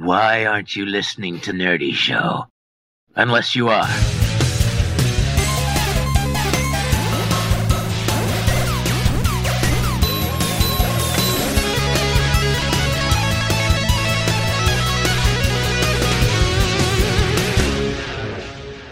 Why aren't you listening to Nerdy Show? Unless you are.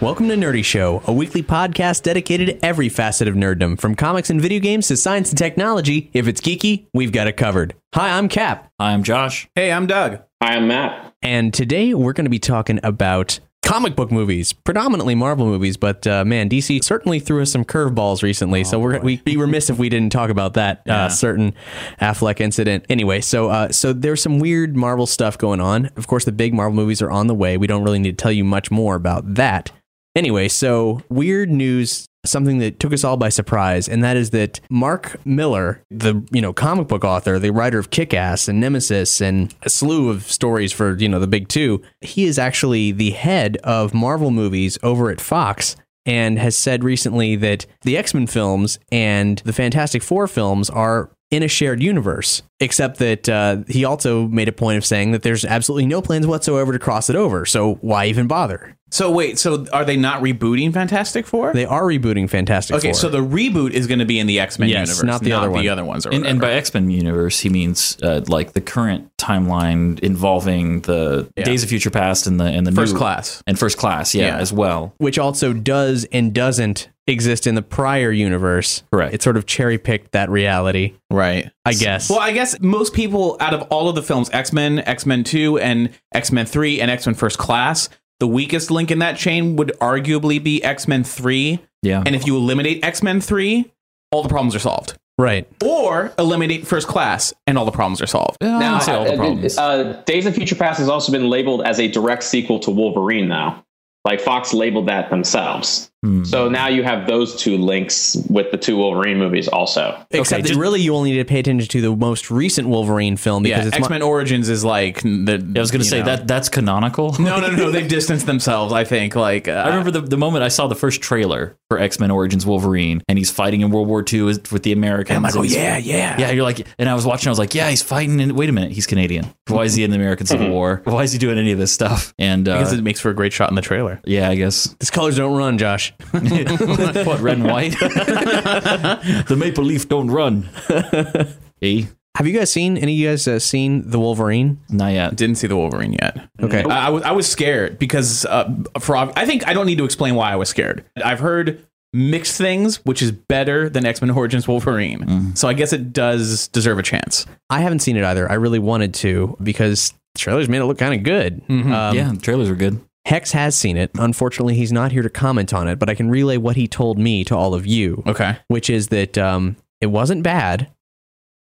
Welcome to Nerdy Show, a weekly podcast dedicated to every facet of nerddom, from comics and video games to science and technology. If it's geeky, we've got it covered. Hi, I'm Cap, Hi, I'm Josh. Hey, I'm Doug. Hi, I'm Matt. and today we're going to be talking about comic book movies, predominantly Marvel movies, but uh, man, DC certainly threw us some curveballs recently. so we're we'd be remiss if we didn't talk about that uh, certain Affleck incident. Anyway, so uh, so there's some weird Marvel stuff going on. Of course, the big Marvel movies are on the way. We don't really need to tell you much more about that. Anyway, so weird news, something that took us all by surprise, and that is that Mark Millar, the you know comic book author, the writer of Kick-Ass and Nemesis and a slew of stories for you know the big two, he is actually the head of Marvel movies over at Fox. And has said recently that the X Men films and the Fantastic Four films are in a shared universe, except that uh, he also made a point of saying that there's absolutely no plans whatsoever to cross it over. So why even bother? So wait, so are they not rebooting Fantastic Four? They are rebooting Fantastic okay, Four. so the reboot is going to be in the X Men Yes, universe, not the other one. the other ones. Or And, and by whatever. X Men universe, he means uh, like the current timeline involving the Days of Future Past and the and the First new- Class. and First Class, yeah, Yeah. as well. which also does and doesn't exist in the prior universe. Correct. It sort of cherry picked that reality, right? I guess. Well, I guess most people out of all of the films, X Men, X Men Two, and X Men Three, and X Men First Class, the weakest link in that chain would arguably be X Men Three. Yeah. And if you eliminate X Men Three, all the problems are solved. right. Or eliminate First Class, and all the problems are solved. I now, wouldn't say all the Uh, problems. Uh, Days of Future Past has also been labeled as a direct sequel to Wolverine now. Like Fox labeled that themselves. Hmm. So now you have those two links with the two Wolverine movies also. Except that just- really you only need to pay attention to the most recent Wolverine film because yeah, it's X Men Origins is like. The, I was going to say that that's canonical. No, no, no. no They've distanced themselves. I think. Like uh, I remember the, the moment I saw the first trailer for X Men Origins Wolverine, and he's fighting in World War II with with the Americans. And I'm like, oh yeah, yeah, Yeah, you're like, and I was watching. I was like, yeah, he's fighting. And wait a minute, he's Canadian. Why is he in the American Civil War? Why is he doing any of this stuff? And uh, Because it makes for a great shot in the trailer. yeah, I guess These colors don't run, Josh. what red and white. the maple leaf don't run. E, Have you guys seen any of you guys uh, seen the Wolverine? not yet. Didn't see the Wolverine yet. Okay. I, I was I was scared because uh, for ob- I think I don't need to explain why I was scared. I've heard mixed things, which is better than X Men Origins Wolverine. So I guess it does deserve a chance. I haven't seen it either. I really wanted to because trailers made it look kind of good. Um, yeah, trailers are good. Hex has seen it. Unfortunately, he's not here to comment on it, but I can relay what he told me to all of you, Okay. which is that um, it wasn't bad,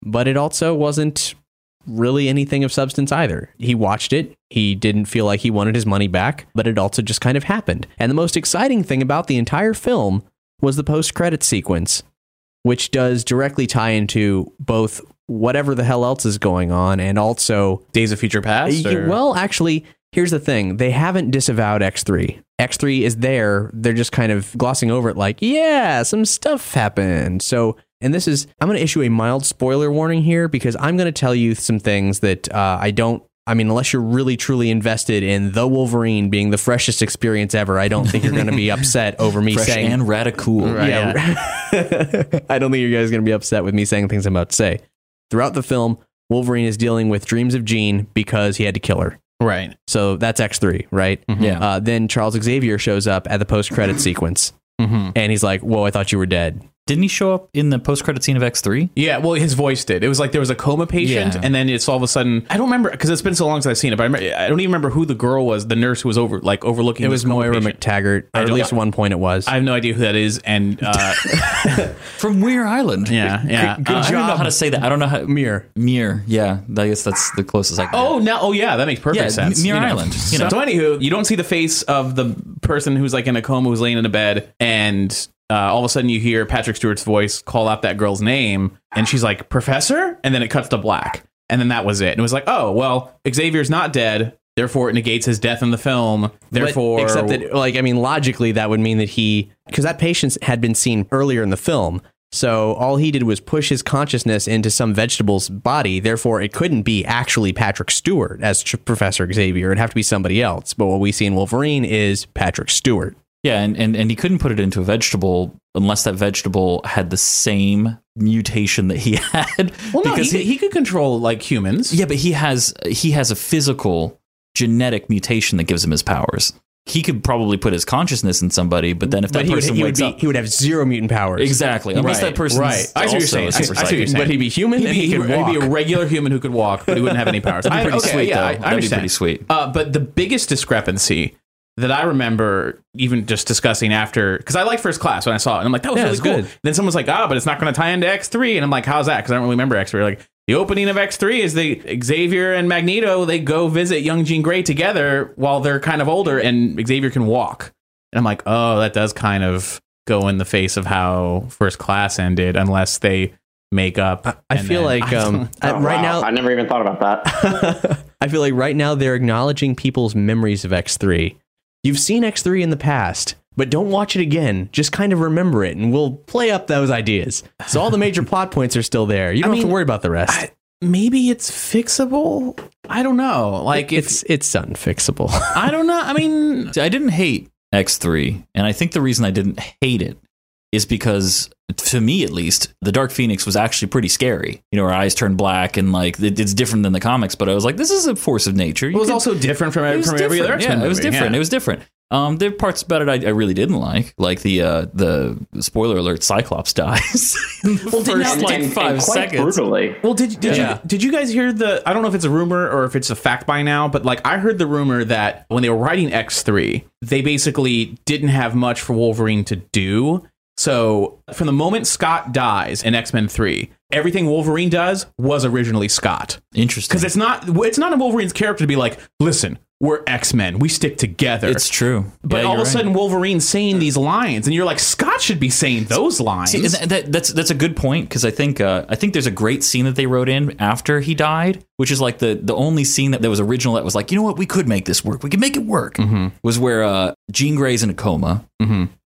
but it also wasn't really anything of substance either. He watched it. He didn't feel like he wanted his money back, but it also just kind of happened. And the most exciting thing about the entire film was the post credit sequence, which does directly tie into both whatever the hell else is going on and also Days of Future Past. Or- Well, actually, here's the thing. They haven't disavowed X3. X3 is there. They're just kind of glossing over it like, yeah, some stuff happened. So, and this is, I'm going to issue a mild spoiler warning here because I'm going to tell you some things that uh, I don't. I mean, unless you're really truly invested in the Wolverine being the freshest experience ever, I don't think you're going to be upset over me Fresh saying and radical. yeah. I don't think you guys are going to be upset with me saying things I'm about to say. Throughout the film, Wolverine is dealing with dreams of Jean because he had to kill her. Right. So that's X3, right? Yeah. Uh, then Charles Xavier shows up at the post credit sequence Mm-hmm. and he's like, Whoa, I thought you were dead. Didn't he show up in the post credit scene of X three? Yeah, well, his voice did. It was like there was a coma patient, Yeah. and then it's all of a sudden. I don't remember because it's been so long since I've seen it, but I, remember, I don't even remember who the girl was, the nurse who was over, like overlooking. It was coma Moira patient. McTaggart, or at least one point it was. I have no idea who that is, and uh, From Weir Island. yeah, yeah. Good Uh, I don't know how to say that. I don't know how. Mir. Mir. Yeah. I guess that's the closest I can. Oh no! Oh yeah, that makes perfect Yeah, sense. Muir You know. Island, you know. So anywho, you don't see the face of the person who's like in a coma who's laying in a bed, and uh, all of a sudden you hear Patrick Stewart's voice call out that girl's name, and she's like Professor, and then it cuts to black, and then that was it. And it was like, oh well, Xavier's not dead, therefore it negates his death in the film. Therefore, But except that, like, I mean, logically, that would mean that he, because that patient had been seen earlier in the film. So all he did was push his consciousness into some vegetable's body. Therefore, it couldn't be actually Patrick Stewart as Ch- Professor Xavier. It'd have to be somebody else. But what we see in Wolverine is Patrick Stewart. Yeah, and, and, and he couldn't put it into a vegetable unless that vegetable had the same mutation that he had. well, no, because he, he could control like humans. yeah, but he has he has a physical genetic mutation that gives him his powers. He could probably put his consciousness in somebody, but then if that he would, person he, would wakes be, up, he would have zero mutant powers. exactly, unless Right, that person right. I see what you're saying. I see- I see what you're saying. But he'd be human He'd and be, he could he'd be a regular human who could walk, but he wouldn't have any powers. That'd be I- pretty okay, sweet, yeah, though. I- I That'd be pretty sweet. Uh, but the biggest discrepancy that I remember, even just discussing after, because I like First Class when I saw it, and I'm like, that was Yeah, really cool. good. Then someone's like, ah, but it's not going to tie into X3, and I'm like, how's that? Because I don't really remember X3. Like the opening of X3 is the Xavier and Magneto they go visit young Jean Grey together while they're kind of older, and Xavier can walk. And I'm like, oh, that does kind of go in the face of how First Class ended, unless they make up. I feel then- like um, Oh, uh, right wow. now, I never even thought about that. I feel like right now they're acknowledging people's memories of X3. You've seen X3 in the past, but don't watch it again. Just kind of remember it, and we'll play up those ideas. So all the major plot points are still there. You don't have mean, to worry about the rest. I- maybe it's fixable. I don't know. Like if it's it's unfixable. I don't know. I mean, I didn't hate X3, and I think the reason I didn't hate it is because, to me at least, the Dark Phoenix was actually pretty scary. You know, her eyes turn black, and like it, it's different than the comics. But I was like, this is a force of nature. it was also different from, it was from every other different. X-Men Yeah, it was different. Yeah. It was different. Um, there are parts about it I, I really didn't like, like the uh, the spoiler alert: Cyclops dies. in the Well, did first not- like and, five and seconds. brutally. Well, did did Yeah. you did you guys hear the? I don't know if it's a rumor or if it's a fact by now, but like I heard the rumor that when they were writing X three, they basically didn't have much for Wolverine to do. So from the moment Scott dies in X Men three, everything Wolverine does was originally Scott. Interesting. Because it's not it's not in Wolverine's character to be like, listen, we're X Men, we stick together. it's true. But Yeah, all of a right. sudden, Wolverine's saying these lines, and you're like, Scott should be saying those lines. See, that, that, that's that's a good point because I think uh, I think there's a great scene that they wrote in after he died, which is like the the only scene that, that was original that was like, you know what, we could make this work. We could make it work. Was where uh, Jean Grey's in a coma.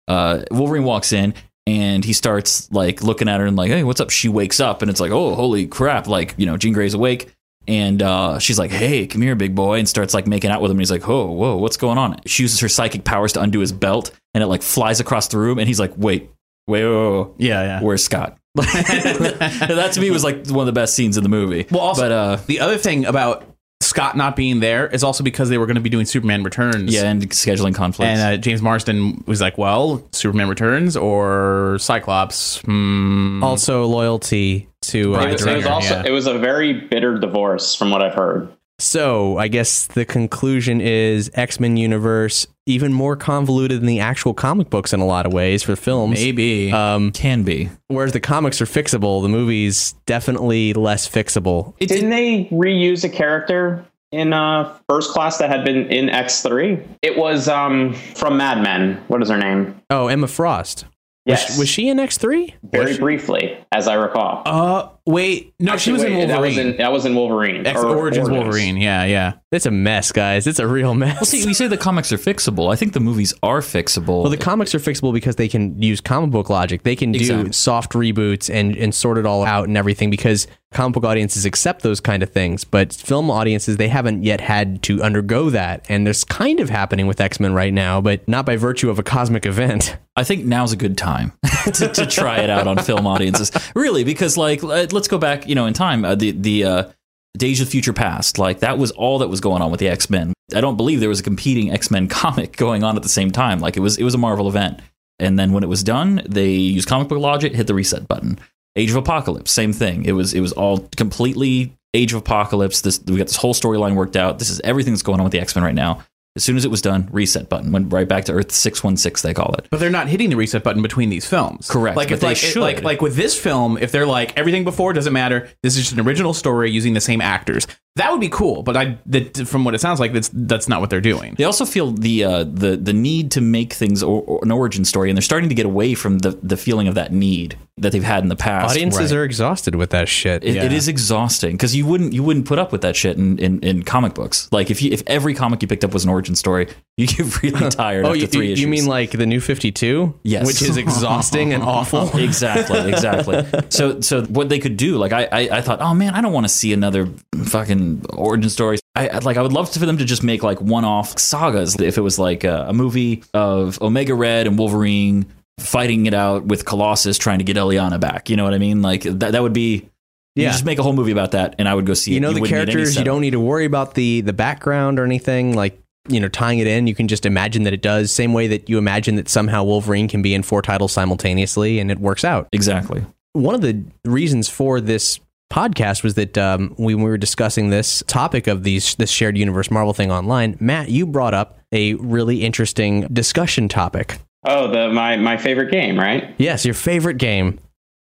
Uh, Wolverine walks in and he starts like looking at her and like, hey, what's up? She wakes up and it's like, oh, holy crap! Like you know, Jean Grey's awake. And uh, she's like, "Hey, come here, big boy," and starts like making out with him. And he's like, "Oh, whoa, what's going on?" She uses her psychic powers to undo his belt, and it like flies across the room. And he's like, "Wait, wait, wait, wait, wait. yeah, yeah. where's Scott?" that to me was like one of the best scenes in the movie. Well, also, but uh, the other thing about Scott not being there is also because they were going to be doing Superman Returns. yeah, and scheduling conflicts. And uh, James Marsden was like, well, Superman Returns or Cyclops? Hmm. also, loyalty to uh, It was, it was also yeah. it was a very bitter divorce, from what I've heard. So I guess the conclusion is X Men universe even more convoluted than the actual comic books in a lot of ways for films. Maybe. Um, Can be. whereas the comics are fixable, the movies definitely less fixable. Didn't they reuse a character in uh, First Class that had been in X three? It was um, from Mad Men. What is her name? Oh, Emma Frost. Yes, Was she in X three? very briefly, as I recall. uh, wait. No, she was Actually, in Wolverine. That was in, that was in Wolverine. X or Origins Wolverine. Yeah, yeah. It's a mess, guys. It's a real mess. Well, see, we say the comics are fixable. I think the movies are fixable. Well, the comics are fixable because they can use comic book logic. They can do Exactly. soft reboots and, and sort it all out and everything because comic book audiences accept those kind of things. But film audiences, they haven't yet had to undergo that. And there's kind of happening with X Men right now, but not by virtue of a cosmic event. I think now's a good time to, to try it out on film audiences. Really, because like let- let's go back, you know, in time. Uh, the the uh, Days of Future Past. Like that was all that was going on with the X Men. I don't believe there was a competing X Men comic going on at the same time. Like it was it was a Marvel event. And then when it was done, they used comic book logic, hit the reset button. Age of Apocalypse, same thing. It was it was all completely Age of Apocalypse. This we got this whole storyline worked out. This is everything that's going on with the X Men right now. As soon as it was done, reset button went right back to Earth six one six. They call it. But they're not hitting the reset button between these films. Correct, Like if they like should. like like with this film, if they're like everything before doesn't matter, this is just an original story using the same actors. That would be cool. But I that, from what it sounds like, that's that's not what they're doing. They also feel the uh, the the need to make things or, or an origin story, and they're starting to get away from the the feeling of that need that they've had in the past. Audiences are exhausted with that shit. It, it is exhausting because you wouldn't you wouldn't put up with that shit in, in, in comic books. Like if you if every comic you picked up was an origin story, you get really tired oh, after you, three you- you mean like the new 52? Yes. Which is exhausting and awful. exactly, exactly. So, so what they could do, like I, I, I thought, oh man, I don't want to see another fucking origin stories. I I- like, I would love for them to just make like one-off sagas. If it was like a, a movie of Omega Red and Wolverine fighting it out with Colossus trying to get Illyana back, you know what I mean? Like that, that would be. You Yeah. just make a whole movie about that, and I would go see it. you know the wouldn't characters you don't need to worry about the the background or anything like you know tying it in you can just imagine that it does same way that you imagine that somehow wolverine can be in four titles simultaneously and it works out exactly. one of the reasons for this podcast was that um, when we were discussing this topic of these this shared universe marvel thing online matt you brought up a really interesting discussion topic Oh, the my my favorite game, right? yes your favorite game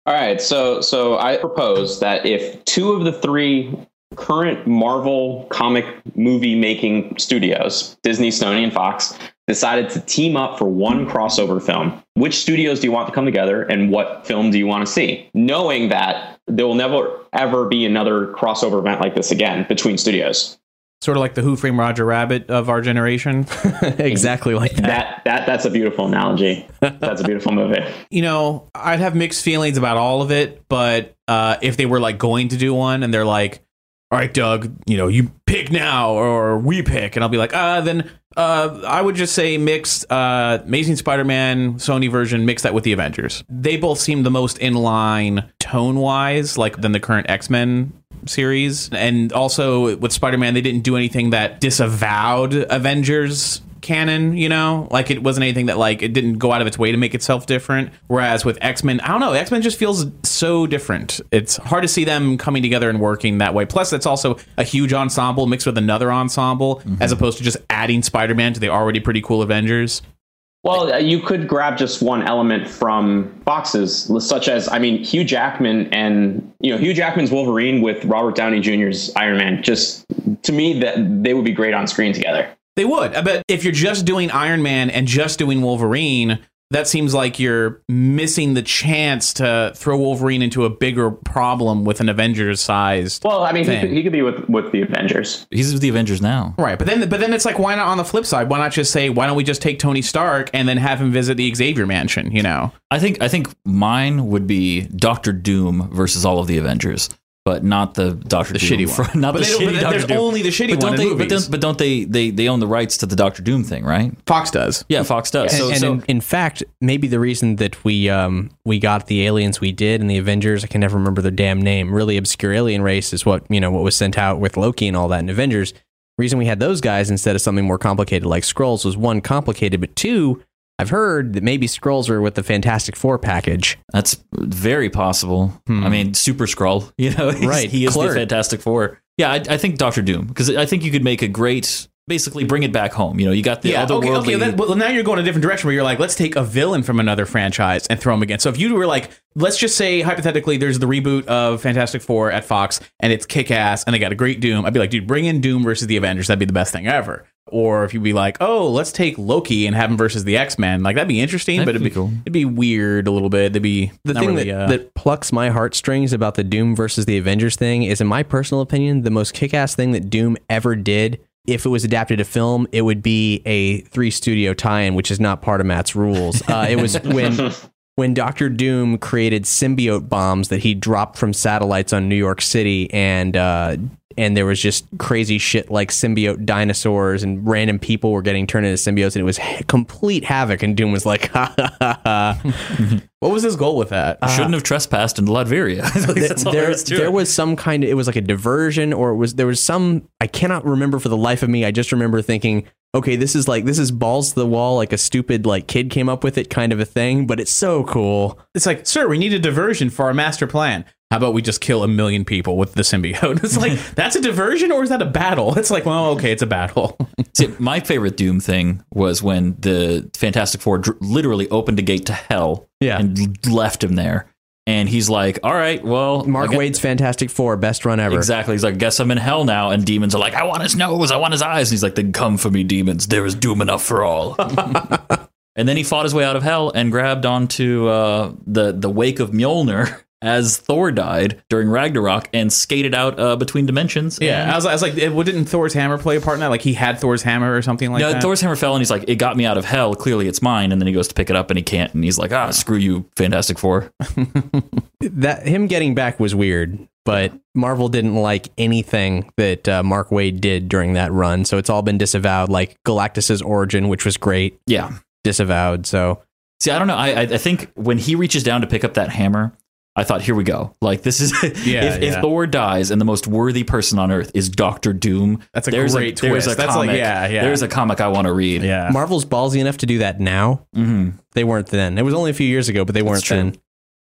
All right, so so I propose that if two of the three current Marvel comic movie making studios, Disney, Sony, and Fox, decided to team up for one crossover film, which studios do you want to come together and what film do you want to see? Knowing that there will never ever be another crossover event like this again between studios. Sort of like the Who Framed Roger Rabbit of our generation. exactly like that That that that's a beautiful analogy. That's a beautiful movie. you know, I'd have mixed feelings about all of it, but uh, if they were like going to do one and they're like, all right, Doug, you know, you pick now or we pick, and I'll be like, uh, then uh, I would just say mix uh, Amazing Spider Man, Sony version, mix that with the Avengers. They both seem the most in line tone wise, like than the current X Men series. And also with Spider Man, they didn't do anything that disavowed Avengers canon, you know? Like it wasn't anything that like it didn't go out of its way to make itself different. Whereas with X-Men, I don't know, X-Men just feels so different. It's hard to see them coming together and working that way. Plus it's also a huge ensemble mixed with another ensemble as opposed to just adding Spider-Man to the already pretty cool Avengers. Well, uh, you could grab just one element from boxes, such as, I mean, Hugh Jackman and, you know, Hugh Jackman's Wolverine with Robert Downey Jr.'s Iron Man. Just to me, that they would be great on screen together. They would. Uh, but if you're just doing Iron Man and just doing Wolverine, that seems like you're missing the chance to throw Wolverine into a bigger problem with an Avengers sized. Well, I mean, he Thing. could, he could be with, with the Avengers. He's with the Avengers now. Right, but then but then it's like why not on the flip side? Why not just say why don't we just take Tony Stark and then have him visit the Xavier mansion, you know? I think I think mine would be Doctor Doom versus all of the Avengers, but not the Doctor The Doom shitty one. fr- not But the shitty but Doctor there's Doom. only the shitty but don't one in But, don't, but don't they, they they own the rights to the Doctor Doom thing, right? Fox does. Yeah, Fox does. And, So, and so in, in fact, maybe the reason that we um, we got the aliens we did and the Avengers, I can never remember their damn name. Really obscure alien race is what you know what was sent out with Loki and all that in Avengers. Reason we had those guys instead of something more complicated like Skrulls was one complicated, but two, I've heard that maybe Skrulls are with the Fantastic Four package. that's very possible. Hmm. I mean, Super Skrull, you know, Right, He is Clerk. the Fantastic Four. Yeah, I, I think Doctor Doom because I think you could make a great, basically bring it back home. You know, you got the Yeah, okay, otherworldly. okay. That, well, now you're going a different direction where you're like, let's take a villain from another franchise and throw him again. So if you were like, let's just say hypothetically, there's the reboot of Fantastic Four at Fox and it's kick ass and they got a great Doom. I'd be like, dude, bring in Doom versus the Avengers. That'd be the best thing ever. Or if you'd be like, oh, let's take Loki and have him versus the X Men, like that'd be interesting, That'd but it'd be be cool. it'd be weird a little bit. It'd be The thing really, that, uh, that plucks my heartstrings about the Doom versus the Avengers thing is, in my personal opinion, the most kick ass thing that Doom ever did. If it was adapted to film, it would be a three studio tie in, which is not part of Matt's rules. Uh, it was when when Doctor Doom created symbiote bombs that he dropped from satellites on New York City, and uh, and there was just crazy shit like symbiote dinosaurs and random people were getting turned into symbiotes and it was ha- complete havoc and Doom was like ha ha ha ha. What was his goal with that? Shouldn't uh, have trespassed into Latveria. Like, that's there, there, is to there was some kind of it was like a diversion or it was there was some I cannot remember for the life of me. I just remember thinking, okay, this is like this is balls to the wall, like a stupid like kid came up with it kind of a thing, but it's so cool. It's like, sir, we need a diversion for our master plan. How about we just kill a million people with the symbiote? It's like, that's a diversion or is that a battle? It's like, well, okay, it's a battle. See, my favorite Doom thing was when the Fantastic Four dr- literally opened a gate to hell Yeah. and l- left him there. And he's like, all right, well. Mark I Waid's Fantastic Four, best run ever. Exactly. He's like, guess I'm in hell now. And demons are like, I want his nose. I want his eyes. And he's like, then come for me, demons. There is doom enough for all. and then he fought his way out of hell and grabbed onto uh, the, the wake of Mjolnir as Thor died during Ragnarok and skated out uh, between dimensions. yeah. And- I was, I was like, well, didn't Thor's hammer play a part in that? Like he had Thor's hammer or something like that? yeah, that? Thor's hammer fell and he's like, it got me out of hell. Clearly it's mine. And then he goes to pick it up and he can't. And he's like, ah, screw you, Fantastic Four. That him getting back was weird, but Marvel didn't like anything that uh, Mark Waid did during that run, so it's all been disavowed. Like Galactus's origin, which was great, Yeah. disavowed. So See, I don't know. I, I I think when he reaches down to pick up that hammer, I thought, here we go. Like this is Yeah, if, if yeah. Thor dies and the most worthy person on earth is Doctor Doom, That's a there's great there's twist. A That's like- comic, yeah, yeah. There's a comic I want to read. yeah. Marvel's ballsy enough to do that now. hmm They weren't then. It was only a few years ago, but they weren't true. then.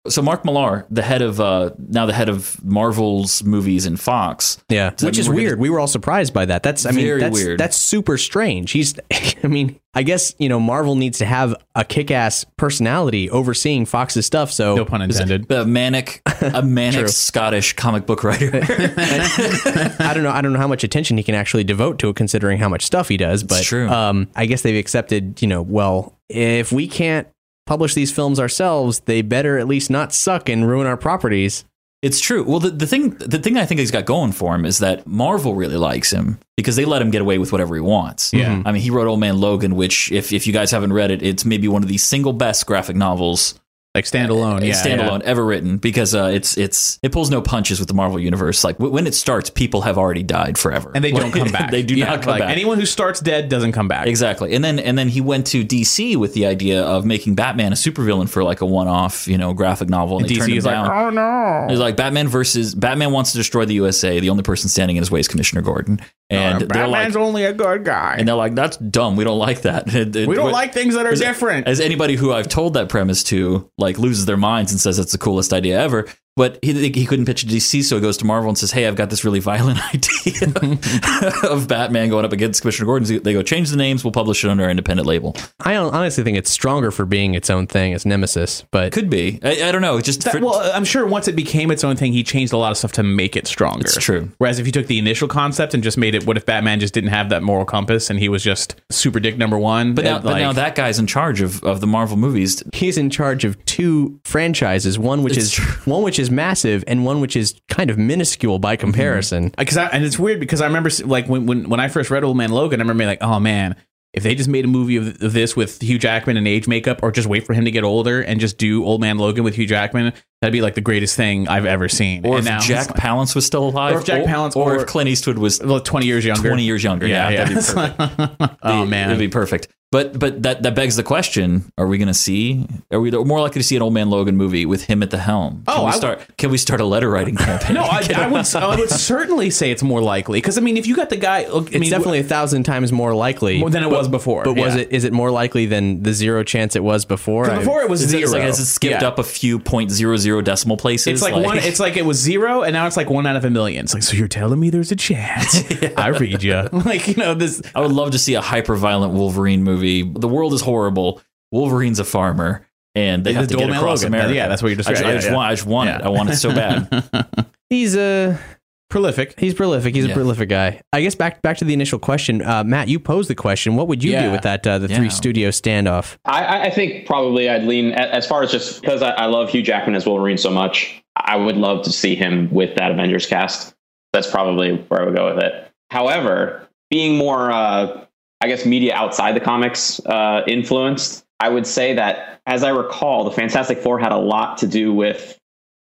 So Mark Millar, the head of uh, now the head of Marvel's movies and Fox, Yeah, which is we're gonna- weird. we were all surprised by that. That's I mean Very that's weird. that's super strange. He's I mean, I guess, you know, Marvel needs to have a kick-ass personality overseeing Fox's stuff, so no pun intended. a manic, a manic Scottish comic book writer. I don't know. I don't know how much attention he can actually devote to it, considering how much stuff he does. But true. Um, I guess they've accepted. You know, well, if we can't publish these films ourselves, they better at least not suck and ruin our properties. It's true. Well, the, the thing the thing I think he's got going for him is that Marvel really likes him because they let him get away with whatever he wants. Yeah. I mean, he wrote Old Man Logan, which if if you guys haven't read it, it's maybe one of the single best graphic novels Like standalone. Yeah. standalone ever written because uh, it's it's it pulls no punches with the Marvel universe. Like w- when it starts, people have already died forever, And they don't come back. they do Yeah, not come like, back. Anyone who starts dead doesn't come back. Exactly. And then and then he went to DC with the idea of making Batman a supervillain for like a one-off, you know, graphic novel and, And DC is like, down. oh no. He's like Batman versus Batman wants to destroy the USA. The only person standing in his way is Commissioner Gordon, and they're like, Batman's only a good guy. and they're like, that's dumb. We don't like that. we don't like things that are As- different. As anybody who I've told that premise to, like, loses their minds and says it's the coolest idea ever. But he, he couldn't pitch to DC, so he goes to Marvel and says, "Hey, I've got this really violent idea of Batman going up against Commissioner Gordon." They go, "Change the names. We'll publish it under our independent label." I honestly think it's stronger for being its own thing as Nemesis, but Could be. I, I don't know. It Just That- for- well, I'm sure once it became its own thing, he changed a lot of stuff to make it stronger. It's true. Whereas if you took the initial concept and just made it, what if Batman just didn't have that moral compass and he was just super dick number one? but now, And, but like, now that guy's in charge of, of the Marvel movies. he's in charge of two franchises, one which It's is true. one which is massive and one which is kind of minuscule by comparison. Mm-hmm. because I, and it's weird because I remember like when, when when I first read Old Man Logan, I remember like, oh man, if they just made a movie of this with Hugh Jackman and age makeup, or just wait for him to get older and just do Old Man Logan with Hugh Jackman, that'd be like the greatest thing I've ever seen. Or And if now Jack like, Palance was still alive, Or if Jack Palance or, or- if Clint Eastwood was twenty years younger, 20 years younger. Yeah, yeah, that'd be yeah. perfect. oh It'd be perfect. But but that that begs the question: Are we going to see? Are we more likely to see an Old Man Logan movie with him at the helm? Oh, can Oh, we I w- start? Can we start a letter writing campaign? No, I, I would I would certainly say it's more likely because I mean, if you got the guy, look, I It's mean, definitely a thousand times more likely more than it was before. But was it is it more likely than the zero chance it was before? I- Before it was zero. it's like has it skipped Yeah. up a few point zero zero decimal places? It's like, one. It's like it was zero, and now it's like one out of a million. It's like so you're telling me there's a chance? I read you. Like you know this. I would love to see a hyper violent Wolverine movie. The world is horrible. Wolverine's a farmer, and they have The to get across Logan. America. Yeah, that's what you just I just, read. I just yeah. want. I just want it. I want it so bad. he's a Prolific. he's prolific. He's Yeah. a prolific guy. I guess back back to the initial question, uh, Matt. You posed the question. What would you do with that uh, the Yeah. three studio standoff? I- I, I think probably I'd lean as far as just because I, I love Hugh Jackman as Wolverine so much. I would love to see him with that Avengers cast. That's probably where I would go with it. However, being more, uh, I guess, media outside the comics uh, influenced, I would say that, as I recall, the Fantastic Four had a lot to do with,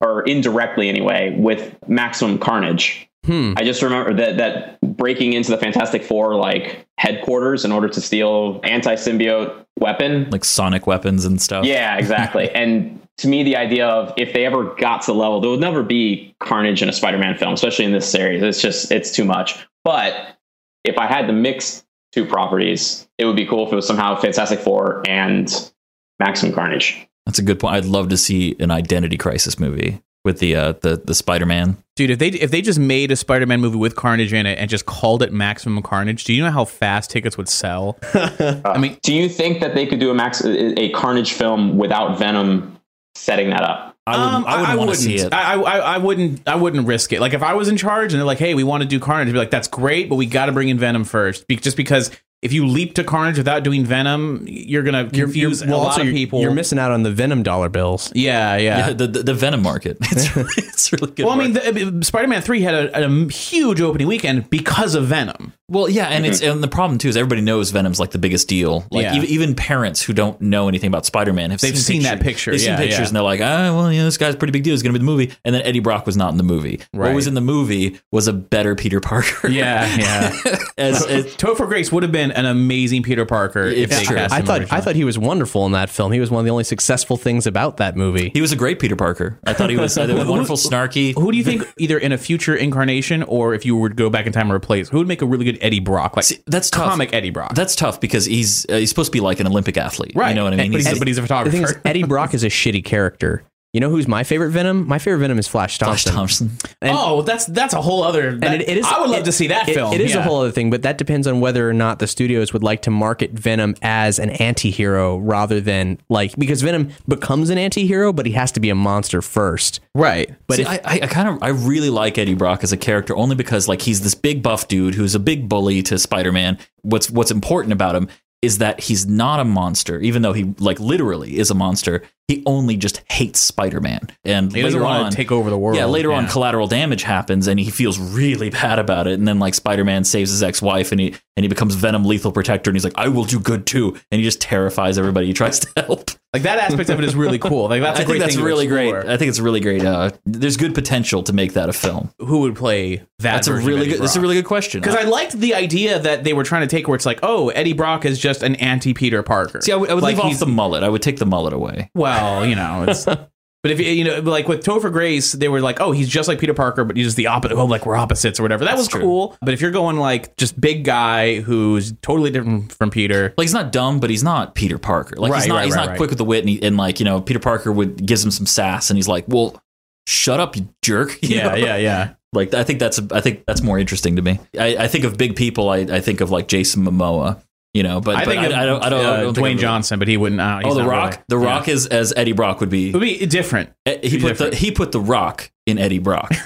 or indirectly anyway, with Maximum Carnage Hmm. I just remember that that breaking into the Fantastic Four like headquarters in order to steal anti-symbiote weapon. Like sonic weapons and stuff. Yeah, exactly. and to me, the idea of if they ever got to the level, there would never be Carnage in a Spider-Man film, especially in this series. It's just it's too much. But if I had to mix two properties, it would be cool if it was somehow Fantastic Four and Maximum Carnage. That's a good point. I'd love to see an identity crisis movie with the uh, the the Spider Man. Dude, if they if they just made a Spider-Man movie with Carnage in it and just called it Maximum Carnage, do you know how fast tickets would sell? I mean, Do you think that they could do a Max a Carnage film without Venom setting that up? I wouldn't, um, I wouldn't want to see wouldn't. it. I, I, I wouldn't. I wouldn't risk it. Like if I was in charge and they're like, "Hey, we want to do Carnage," I'd be like, "That's great, but we got to bring in Venom first, Be- just because." If you leap to Carnage without doing Venom, you're gonna You're, confuse you're, well, a lot of people. You're missing out on the Venom dollar bills. yeah, yeah. yeah, the, the the Venom market. It's really, it's really good. well, I mean, work. the, uh, Spider-Man Three had a, a huge opening weekend because of Venom. Well, yeah, and it's and the problem too is everybody knows Venom's like the biggest deal. Like Yeah. even, even parents who don't know anything about Spider Man have They've seen that picture, They've yeah, seen pictures yeah. and they're like, ah, well, you know, this guy's a pretty big deal. He's going to be in the movie. And then Eddie Brock was not in the movie. What was in the movie was a better Peter Parker. Yeah, yeah. as, as Topher Grace would have been an amazing Peter Parker if they true. cast I him thought I thought he was wonderful in that film. He was one of the only successful things about that movie. he was a great Peter Parker. I thought he was I thought he was wonderful, snarky. Who do you think, either in a future incarnation or if you were to go back in time and replace, who would make a really good Eddie Brock? Like that's tough. comic Eddie Brock. That's tough because he's uh, he's supposed to be like an Olympic athlete. right. You know what I mean? But he's, He's- but he's a photographer. Eddie Brock is a shitty character. You know who's my favorite Venom? My favorite Venom is Flash Flash Thompson. Thompson. And- oh, that's that's a whole other. that- and it, it is. I would love it- to see that it- film. It is a whole other thing, but that depends on whether or not the studios would like to market Venom as an anti-hero rather than like because Venom becomes an anti-hero, but he has to be a monster first. right. But But if, I, I, I kind of I really like Eddie Brock as a character only because like he's this big buff dude who's a big bully to Spider-Man. What's what's important about him is that he's not a monster, even though he like literally is a monster. He only just hates Spider-Man, and He doesn't later on take over the world. Yeah, later on, collateral damage happens, and he feels really bad about it. And then like Spider-Man saves his ex-wife, and he and he becomes Venom Lethal Protector, and he's like, I will do good too, and he just terrifies everybody he tries to help. Like that aspect of it is really cool. Like that's a I think that's really great. I think it's really great. Uh, there's good potential to make that a film. Who would play that? That's a really good. That's a really good question. Because I liked the idea that they were trying to take where it's like, oh, Eddie Brock is just an anti Peter Parker. See, I would, I would Like leave off the mullet. I would take the mullet away. Well, you know, it's. But if you you know, like with Topher Grace, they were like, "Oh, he's just like Peter Parker, but he's just the opposite. Oh, like we're opposites or whatever." That was true. cool. But if you're going like just big guy who's totally different from Peter, Like he's not dumb, but he's not Peter Parker. Like he's not. right, he's right, not right. quick with the wit, and, he, and like you know, Peter Parker would gives him some sass, and he's like, "Well, shut up, you jerk." You yeah, know? yeah, yeah. Like I think that's I think that's more interesting to me. I, I think of big people. I, I think of like Jason Momoa. You know, but, I but think I, of, I don't. I don't. uh, I don't Dwayne of- Johnson, but he wouldn't. Uh, he's Oh, the Rock. really- The yeah. Rock is as Eddie Brock would be. It would be different. Eh, He put the he put the Rock in Eddie Brock.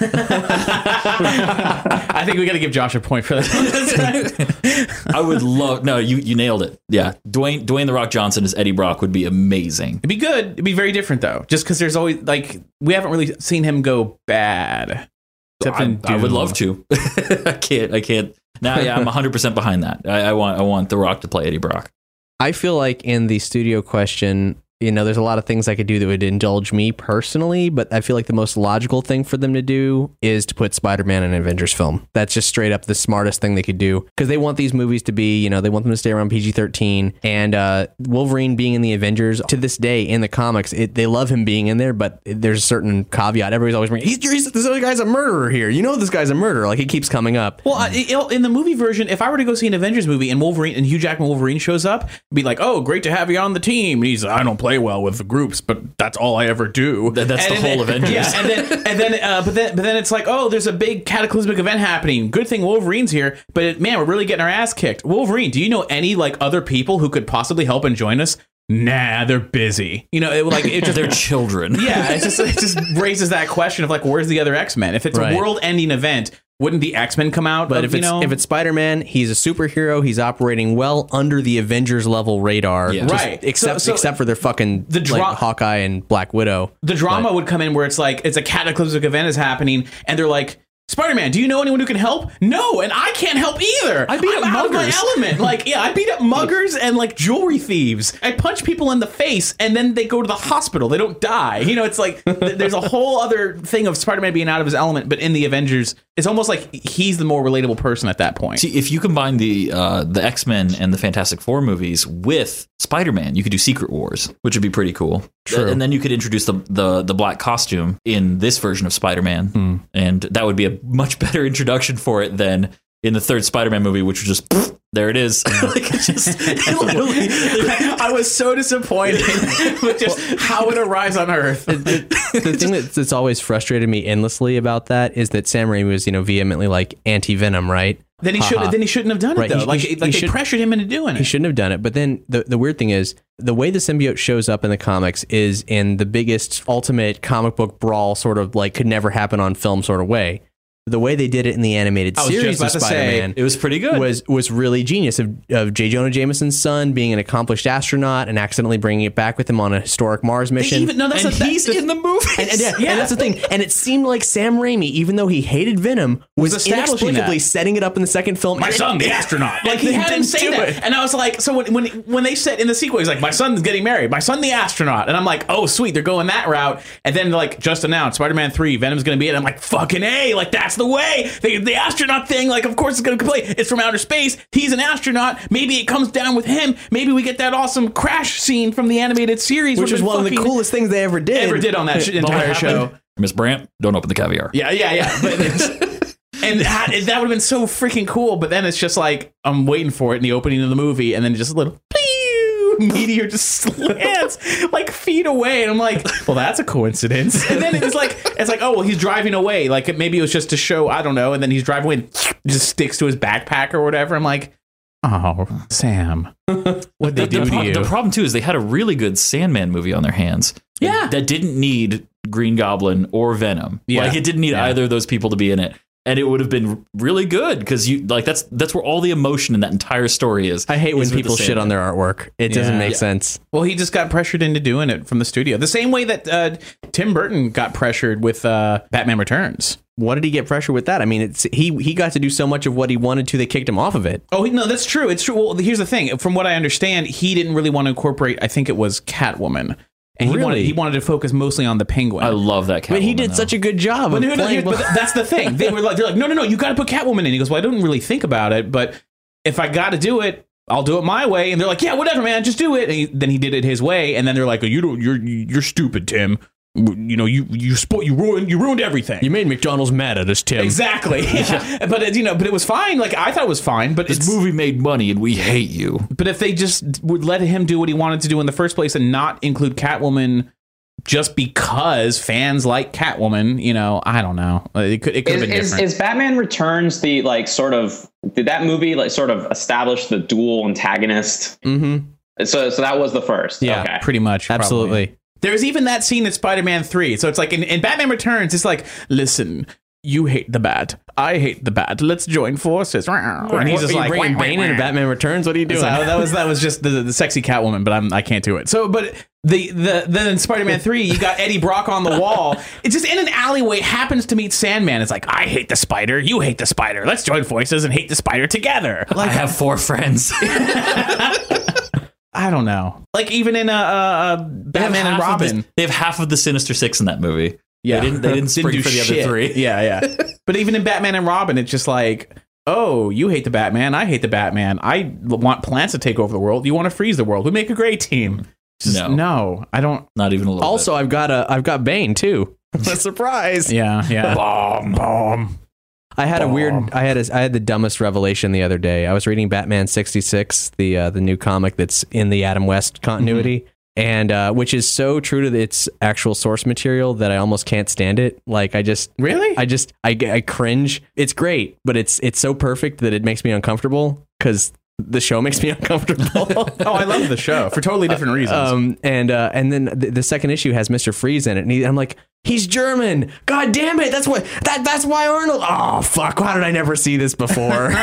I think we got to give Josh a point for that. I would love. No, you you nailed it. Yeah, Dwayne Dwayne the Rock Johnson as Eddie Brock would be amazing. It'd be good. It'd be very different though, just because there's always like we haven't really seen him go bad. Except I, in I would love to. I can't. I can't. Now, yeah, I'm 100 percent behind that. I, I want I want the Rock to play Eddie Brock. I feel like in the studio question, you know, there's a lot of things I could do that would indulge me personally, but I feel like the most logical thing for them to do is to put Spider-Man in an Avengers film. That's just straight up the smartest thing they could do because they want these movies to be, you know, they want them to stay around PG-13 and uh, Wolverine being in the Avengers to this day in the comics, it, they love him being in there, but there's a certain caveat. Everybody's always bringing, he's, he's this other guy's a murderer here. You know, this guy's a murderer. Like he keeps coming up. Well, I- in the movie version, if I were to go see an Avengers movie and Wolverine and Hugh Jackman Wolverine shows up, be like, "Oh, great to have you on the team." And he's, "I don't play well with the groups, but that's all I ever do." That- that's And the then- whole Avengers. Yeah, and then and then uh, but then but then it's like, "Oh, there's a big cataclysmic event happening. Good thing Wolverine's here." But it, man, we're really getting our ass kicked. Wolverine, do you know any like other people who could possibly help and join us? Nah, they're busy. You know, it, like it just They're children. yeah, it just it just raises that question of like, where's the other X Men? If it's Right. a world-ending event, wouldn't the X Men come out? But if you it's know, if it's Spider Man, he's a superhero. He's operating well under the Avengers level radar. Yeah. Right. Except So- so except for their fucking the dra- like, Hawkeye and Black Widow. the drama would come in where it's like it's a cataclysmic event is happening, and they're like, Spider-Man, do you know anyone who can help? No, and I can't help either. I beat I'm up out of my muggers. element. Like, yeah, I beat up muggers and like jewelry thieves. I punch people in the face, and then they go to the hospital. They don't die. You know, it's like th- there's a whole other thing of Spider-Man being out of his element. But in the Avengers, it's almost like he's the more relatable person at that point. See, if you combine the uh, the X Men and the Fantastic Four movies with Spider Man, you could do Secret Wars, which would be pretty cool. True. And then you could introduce the the, the black costume in this version of Spider Man, and that would be a much better introduction for it than in the third Spider Man movie, which was just there it is. like it's just it literally, I was so disappointed with just how it arrives on Earth. the thing that's, that's always frustrated me endlessly about that is that Sam Raimi was, you know, vehemently like anti Venom, right? Then he should. Haha. Then he shouldn't have done it Right, though. he- like, he- like he they should- pressured him into doing it. He shouldn't have done it. But then the the weird thing is the way the symbiote shows up in the comics is in the biggest ultimate comic book brawl sort of like could never happen on film sort of way. The way they did it in the animated I series of about to say, Spider-Man it was pretty good. was was really genius of, of J. Jonah Jameson's son being an accomplished astronaut and accidentally bringing it back with him on a historic Mars mission. even, no, that's and a, he's that's, in the movie. And, and, yeah, Yeah. and that's the thing. And it seemed like Sam Raimi, even though he hated Venom, was, Was inexplicably that. setting it up in the second film. my And- son, the astronaut. Like And he had him didn't say that, it. and I was like, so when when when they said in the sequel, he's like, my son's getting married, my son, the astronaut, and I'm like, oh sweet, they're going that route. And then like just announced Spider-Man three, Venom's gonna be it. I'm like, fucking a, like that's the way. The, the astronaut thing, like of course it's gonna play. It's from outer space. He's an astronaut. Maybe it comes down with him. Maybe we get that awesome crash scene from the animated series, which where is they one of the coolest things they ever did. ever did on that entire show. Miss Brandt, don't open the caviar. Yeah, yeah, yeah. But it's, and that, that would have been so freaking cool. But then it's just like I'm waiting for it in the opening of the movie, and then just a little pew, meteor just slants like feet away, and I'm like, well, that's a coincidence. And then it's like it's like, oh well, he's driving away. Like maybe it was just to show, I don't know. And then he's driving away, and just sticks to his backpack or whatever. I'm like, oh, Sam, what they The, do the, to you? the problem too is they had a really good Sandman movie on their hands. Yeah. that didn't need Green Goblin or Venom. Yeah. like it didn't need Yeah. either of those people to be in it, and it would have been really good because you like that's that's where all the emotion in that entire story is. I hate when people shit on their artwork. It doesn't Yeah. make Yeah. sense. Well, he just got pressured into doing it from the studio. The same way that uh, Tim Burton got pressured with uh, Batman Returns. What did he get pressure with that? I mean, it's he he got to do so much of what he wanted to. They kicked him off of it. Oh, no, that's true. It's true. Well, here's the thing. From what I understand, he didn't really want to incorporate. I think it was Catwoman, and he wanted he wanted to focus mostly on the Penguin. I love that. Cat. But he did though. such a good job. but, of no, no, playing- here- but that's the thing. They were like, they're like, no, no, no, you got to put Catwoman in. He goes, well, I didn't really think about it, but if I got to do it, I'll do it my way. And they're like, yeah, whatever, man, just do it. And he, then he did it his way, and then they're like, you don't, you're you're stupid, Tim. You know, you you spoil, you ruined, you ruined everything. you made McDonald's mad at us, Tim. Exactly. Yeah. But it, you know, but it was fine. Like I thought it was fine. But This movie made money, and we hate you. but if they just would let him do what he wanted to do in the first place and not include Catwoman just because fans like Catwoman, you know, I don't know. It could it could Is, have been is, different. is Batman Returns the like sort of did that movie like sort of establish the dual antagonist? Mm-hmm. So so that was the first. Yeah, okay. Pretty much. probably. There's even that scene in Spider-Man 3. So it's like in, in Batman Returns, it's like, listen, you hate the bat. I hate the bat. Let's join forces. And he's just like, bringing "Wah, wah, into. Batman Returns. What are you doing? So that was that was just the, the sexy Catwoman, but I'm I can't do it. So, but the the then in Spider-Man three, you got Eddie Brock on the wall. It's just in an alleyway. Happens to meet Sandman. It's like I hate the spider, you hate the spider. Let's join forces and hate the spider together. I have four friends. I don't know. Like even in uh, uh, Batman and of the- Robin. they have half of the Sinister Six in that movie. Yeah, they didn't. They didn't spring do for the shit. other three. Yeah, yeah. but even in Batman and Robin, it's just like. Oh, you hate the Batman. I hate the Batman. I want plants to take over the world. You want to freeze the world. We make a great team. Just, No. no, I don't. Not even a little. also, I've got a I've got Bane too. a surprise. Yeah, yeah. bomb, bomb. I had a weird. I had a, I had the dumbest revelation the other day. I was reading Batman sixty six, the uh, the new comic that's in the Adam West continuity, and uh, which is so true to its actual source material that I almost can't stand it. Like I just Really? I just I, I cringe. It's great, but it's it's so perfect that it makes me uncomfortable because the show makes me uncomfortable. Oh, I love the show for totally different reasons. Um, and uh, and then the, the second issue has Mister Freeze in it, and he, I'm like, he's German. God damn it! That's what that that's why Arnold. Oh fuck! Why did I never see this before?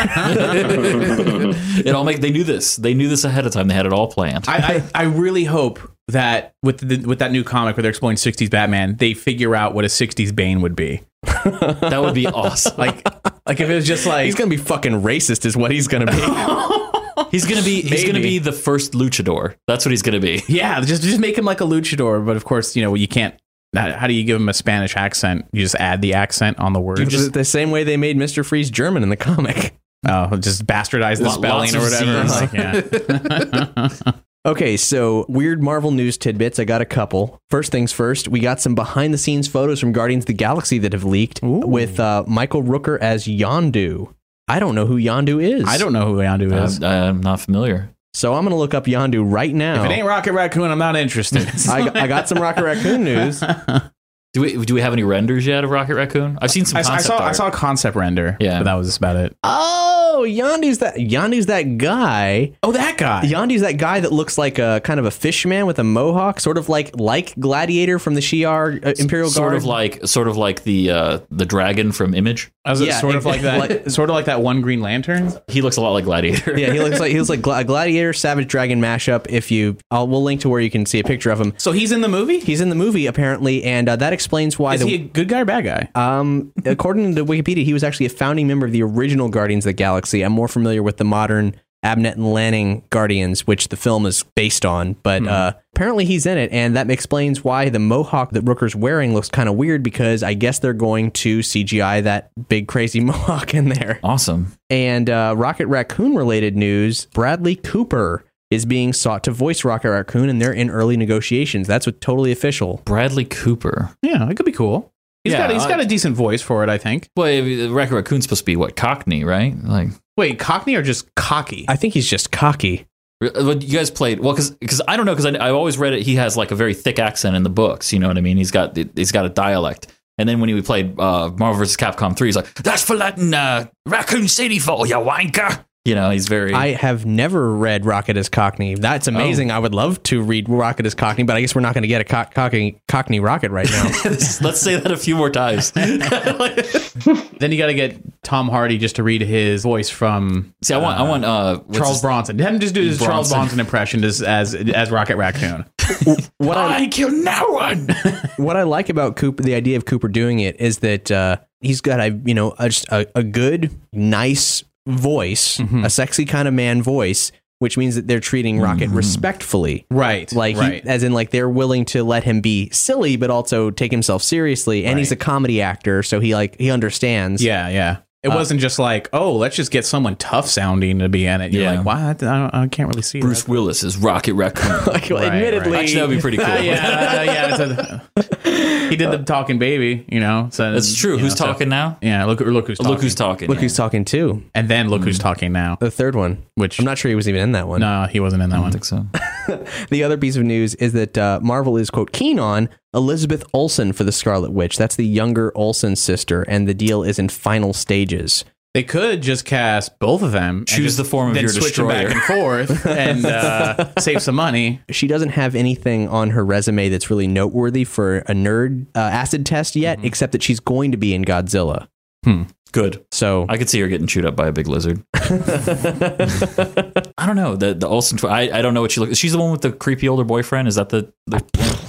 It all make they knew this. They knew this ahead of time. They had it all planned. I, I, I really hope that with the, with that new comic where they're exploring 60s Batman, they figure out what a 60s Bane would be. that would be awesome. Like, like if it was just like he's gonna be fucking racist, is what he's gonna be. He's gonna be he's gonna be the first luchador. That's what he's gonna be. Yeah, just just make him like a luchador. But of course, you know you can't. How how do you give him a Spanish accent? You just add the accent on the word. Just the same way they made Mister Freeze German in the comic. oh, just bastardize the Lo- spelling or whatever. Like, yeah. Okay, so weird Marvel news tidbits. I got a couple. First things first, we got some behind the scenes photos from Guardians of the Galaxy that have leaked with uh, Michael Rooker as Yondu. I don't know who Yondu is. I don't know who Yondu is. I'm, I'm not familiar. So I'm going to look up Yondu right now. if it ain't Rocket Raccoon, I'm not interested. I, I got some Rocket Raccoon news. Do we do we have any renders yet of Rocket Raccoon? I've seen some I, I concept saw I saw a concept render. Yeah. but that was about it. Oh, Yondu's that Yondu's that guy. Oh, that guy. Yondu's that guy that looks like a kind of a fish man with a mohawk, sort of like like Gladiator from the Shi'ar uh, Imperial sort Guard. of like sort of like the uh, the dragon from Image. Was it Yeah, sort of like that? like- sort of like that one Green Lantern. He looks a lot like Gladiator. yeah, he looks like he looks like Gla- a Gladiator Savage Dragon mashup. If you, I'll we'll link to where you can see a picture of him. So he's in the movie. He's in the movie apparently, and uh, that explains why Is the he a good guy or bad guy? Um, according to Wikipedia, he was actually a founding member of the original Guardians of the Galaxy. I'm more familiar with the modern Abnett and Lanning Guardians, which the film is based on. But uh, apparently, he's in it, and that explains why the mohawk that Rooker's wearing looks kind of weird. Because I guess they're going to CGI that big crazy mohawk in there. Awesome. And uh, Rocket Raccoon related news: Bradley Cooper is being sought to voice Rocket Raccoon, and they're in early negotiations. That's what totally official. Bradley Cooper. Yeah, it could be cool. He's Yeah, got he's I- got a decent voice for it, I think. Well, Rocket Raccoon's supposed to be what Cockney, right? Like, Wait, Cockney or just cocky? I think he's just cocky. what you guys played well because because I don't know because I I've always read it. He has like a very thick accent in the books. You know what I mean? He's got he's got a dialect. And then when he played uh, Marvel vs. Capcom 3, he's like, that's for letting uh, Raccoon City fall, you wanker. You know, he's very. I have never read Rocket as Cockney. That's amazing. I would love to read Rocket as Cockney, but I guess we're not going to get a co- Cockney, Cockney Rocket right now. Let's say that a few more times. then you got to get Tom Hardy just to read his voice from See, I want, I want uh, Charles Bronson. Have him just do his Charles Bronson. Bronson impression as as, as Rocket Raccoon. what I I kill no one. what I like about Cooper, the idea of Cooper doing it is that uh, he's got a you know a, just a, a good, nice voice, a sexy kind of man voice, which means that they're treating Rocket respectfully. Right. Like, he- right. as in, like they're willing to let him be silly, but also take himself seriously. And he's a comedy actor, so he like he understands. yeah, yeah. It wasn't just like, oh, let's just get someone tough sounding to be in it. You're Yeah. like, what? I, don't, I can't really see it. Bruce that. Willis is Rocket Raccoon. Like, well, Right, admittedly, right. Actually, that would be pretty cool. Uh, yeah, uh, yeah. it's a- he did the talking baby, you know. So That's true. you Who's know, so- talking now? yeah, look, look who's talking. Look who's talking. look who's talking too. and then look who's talking now. The third one, Which I'm not sure he was even in that one. no, he wasn't in that I one. think so. The other piece of news is that uh, Marvel is quote keen on Elizabeth Olsen for the Scarlet Witch. That's the younger Olsen sister, and the deal is in final stages. They could just cast both of them. Choose just- the form of then your switch them back and forth and uh, save some money. She doesn't have anything on her resume that's really noteworthy for a nerd uh, acid test yet, except that she's going to be in Godzilla. Good. So I could see her getting chewed up by a big lizard. I don't know. The the Olsen. tw- I, I don't know what she looks. She's the one with the creepy older boyfriend. Is that the? the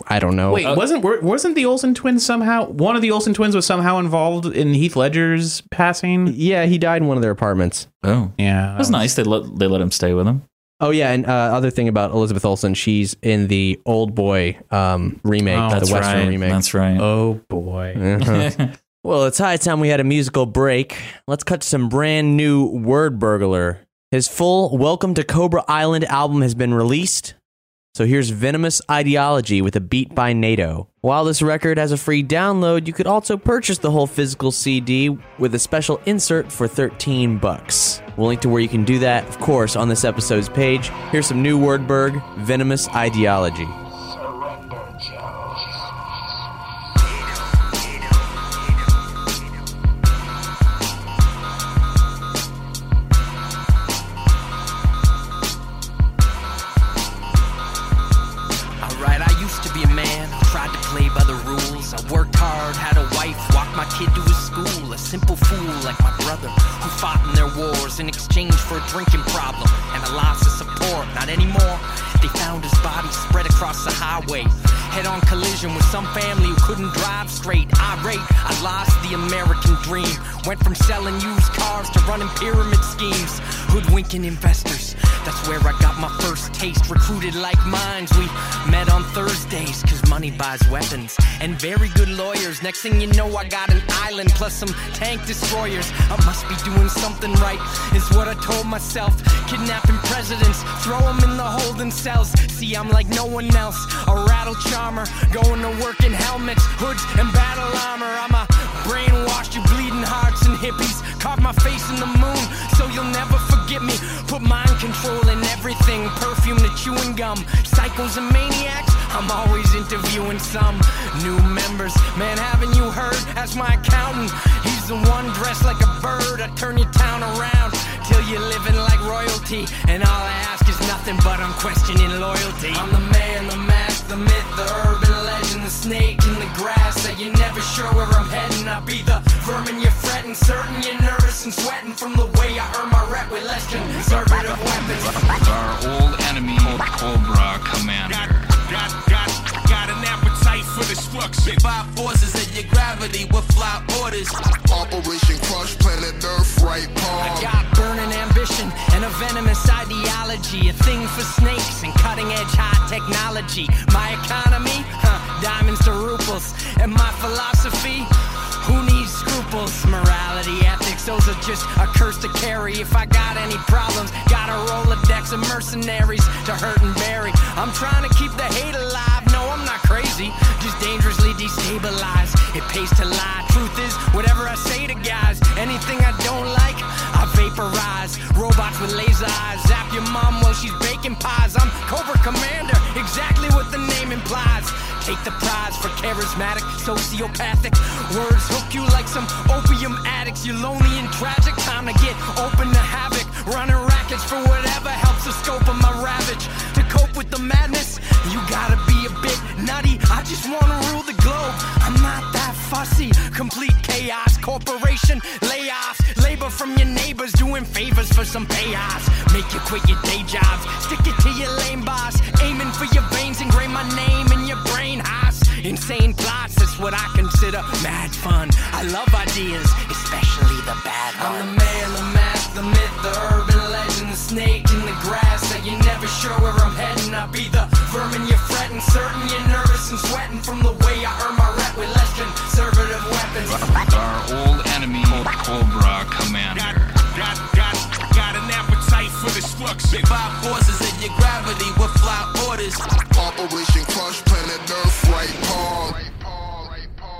I don't know. Wait, wasn't were- wasn't the Olsen twins somehow? One of the Olsen twins was somehow involved in Heath Ledger's passing. yeah, he died in one of their apartments. oh, Yeah, that was nice. They let they let him stay with him. Oh yeah, and uh, other thing about Elizabeth Olsen, she's in the Old Boy um, remake, Oh, the That's Western right. remake. That's right. Oh boy. Well, it's high time we had a musical break. Let's cut to some brand new Word Burglar. His full Welcome to Cobra Island album has been released. So here's Venomous Ideology with a beat by NATO. While this record has a free download, you could also purchase the whole physical CD with a special insert for 13 bucks. We'll link to where you can do that, of course, on this episode's page. Here's some new Wordberg, Venomous Ideology. In exchange for a drinking problem and a loss of support. Not anymore. They found his body spread across the highway. Head on collision with some family who couldn't drive straight. Irate, I lost the American dream. Went from selling used cars to running pyramid schemes. Hoodwinking investors. That's where I got my first taste. Recruited like minds. We met on Thursdays, cause money buys weapons. And very good lawyers. Next thing you know, I got an island plus some tank destroyers. I must be doing something right, is what I told myself. Kidnapping presidents, throw them in the holding cells. See, I'm like no one else. A rattle charmer, going to work in helmets, hoods, and battle armor. I'm a brainwashed, you bleeding hearts and hippies. Carve my face in the moon, so you'll never forget me. Put mind control in everything, perfume to chewing gum. Psychos and maniacs, I'm always interviewing some new members. Man, haven't you heard? Ask my accountant. He's the one dressed like a bird. I turn your town around till you're living like royalty. And all I ask is nothing but I'm questioning loyalty. I'm the man, the mask, the myth, the urban legend, the snake in the grass. That you're never sure where I'm heading. I'll be the vermin you're fretting, certain you're nervous and sweating from the way I earn my rep with less conservative weapons. Our old enemy, old Cobra Commander. Got, got, got an appetite for destruction. Five forces in your gravity with fly orders. Operation Crush Planet Earth, right I palm. got burning ambition and a venomous ideology, a thing for snakes technology. My economy, huh, diamonds to ruples, and my philosophy. Who needs scruples? Morality, ethics, those are just a curse to carry. If I got any problems, got a Rolodex of mercenaries to hurt and bury. I'm trying to keep the hate alive. No, I'm not crazy, just dangerously destabilized. It pays to lie. Truth is, whatever I say to guys, anything I don't like, I vaporize. Robots with laser eyes, your mom while she's baking pies. I'm Cobra Commander, exactly what the name implies. Take the prize for charismatic, sociopathic words. Hook you like some opium addicts. You're lonely and tragic. Time to get open to havoc. Running rackets for whatever helps the scope of my ravage. To cope with the madness, you gotta be a bit nutty. I just wanna rule the globe. I'm not fussy. Complete chaos. Corporation layoffs. Labor from your neighbors doing favors for some payoffs. Make you quit your day jobs. Stick it to your lame boss. Aiming for your veins. Engrave my name in your brain. House. Insane plots. That's what I consider mad fun. I love ideas, especially the bad ones. I'm the man, the mask, the myth, the urban legend, the snake in the grass. That you're never sure where I'm heading. I'll be the vermin you're fretting. Certain you're nervous and sweating from the way I earn my Our old enemy, Cobra Commander. Got, got, got an appetite for destruction. Five forces in your gravity with fly orders. Operation Crush Planet Earth, right palm.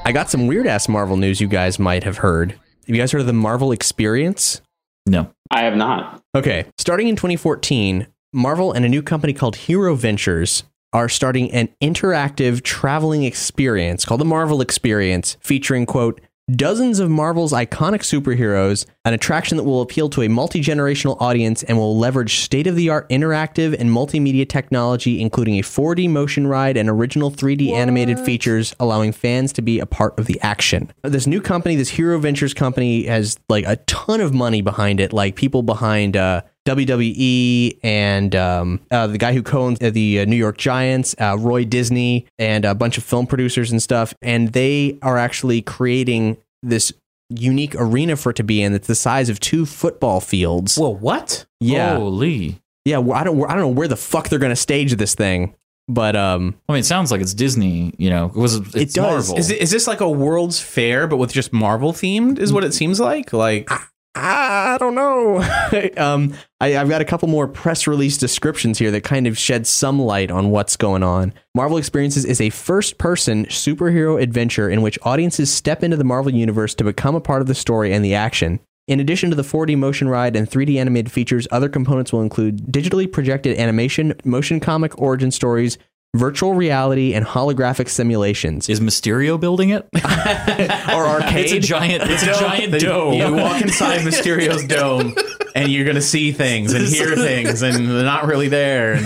I got some weird ass Marvel news you guys might have heard. Have you guys heard of the Marvel Experience? No. I have not. Okay. Starting in 2014, Marvel and a new company called Hero Ventures are starting an interactive traveling experience called the Marvel Experience, featuring, quote, dozens of Marvel's iconic superheroes, an attraction that will appeal to a multi generational audience and will leverage state of the art interactive and multimedia technology, including a 4D motion ride and original 3D animated features, allowing fans to be a part of the action. This new company, this Hero Ventures company, has like a ton of money behind it, like people behind, uh, WWE and um, uh, the guy who co-owns uh, the uh, New York Giants, uh, Roy Disney, and a bunch of film producers and stuff. And they are actually creating this unique arena for it to be in. It's the size of two football fields. Well, what? Yeah, Holy. yeah. well, I don't, I don't know where the fuck they're gonna stage this thing, but um, I mean, it sounds like it's Disney. You know, it was. It's It does. Marvel. Is, it, is this like a World's Fair, but with just Marvel themed? Is what it seems like. Like, I don't know. um, I, I've got a couple more press release descriptions here that kind of shed some light on what's going on. Marvel Experiences is a first person superhero adventure in which audiences step into the Marvel Universe to become a part of the story and the action. In addition to the 4D motion ride and 3D animated features, other components will include digitally projected animation, motion comic origin stories, virtual reality, and holographic simulations. Is Mysterio building it? or arcade. It's a giant. It's a giant The- dome. You walk inside Mysterio's dome, and you're gonna see things and hear things, and they're not really there.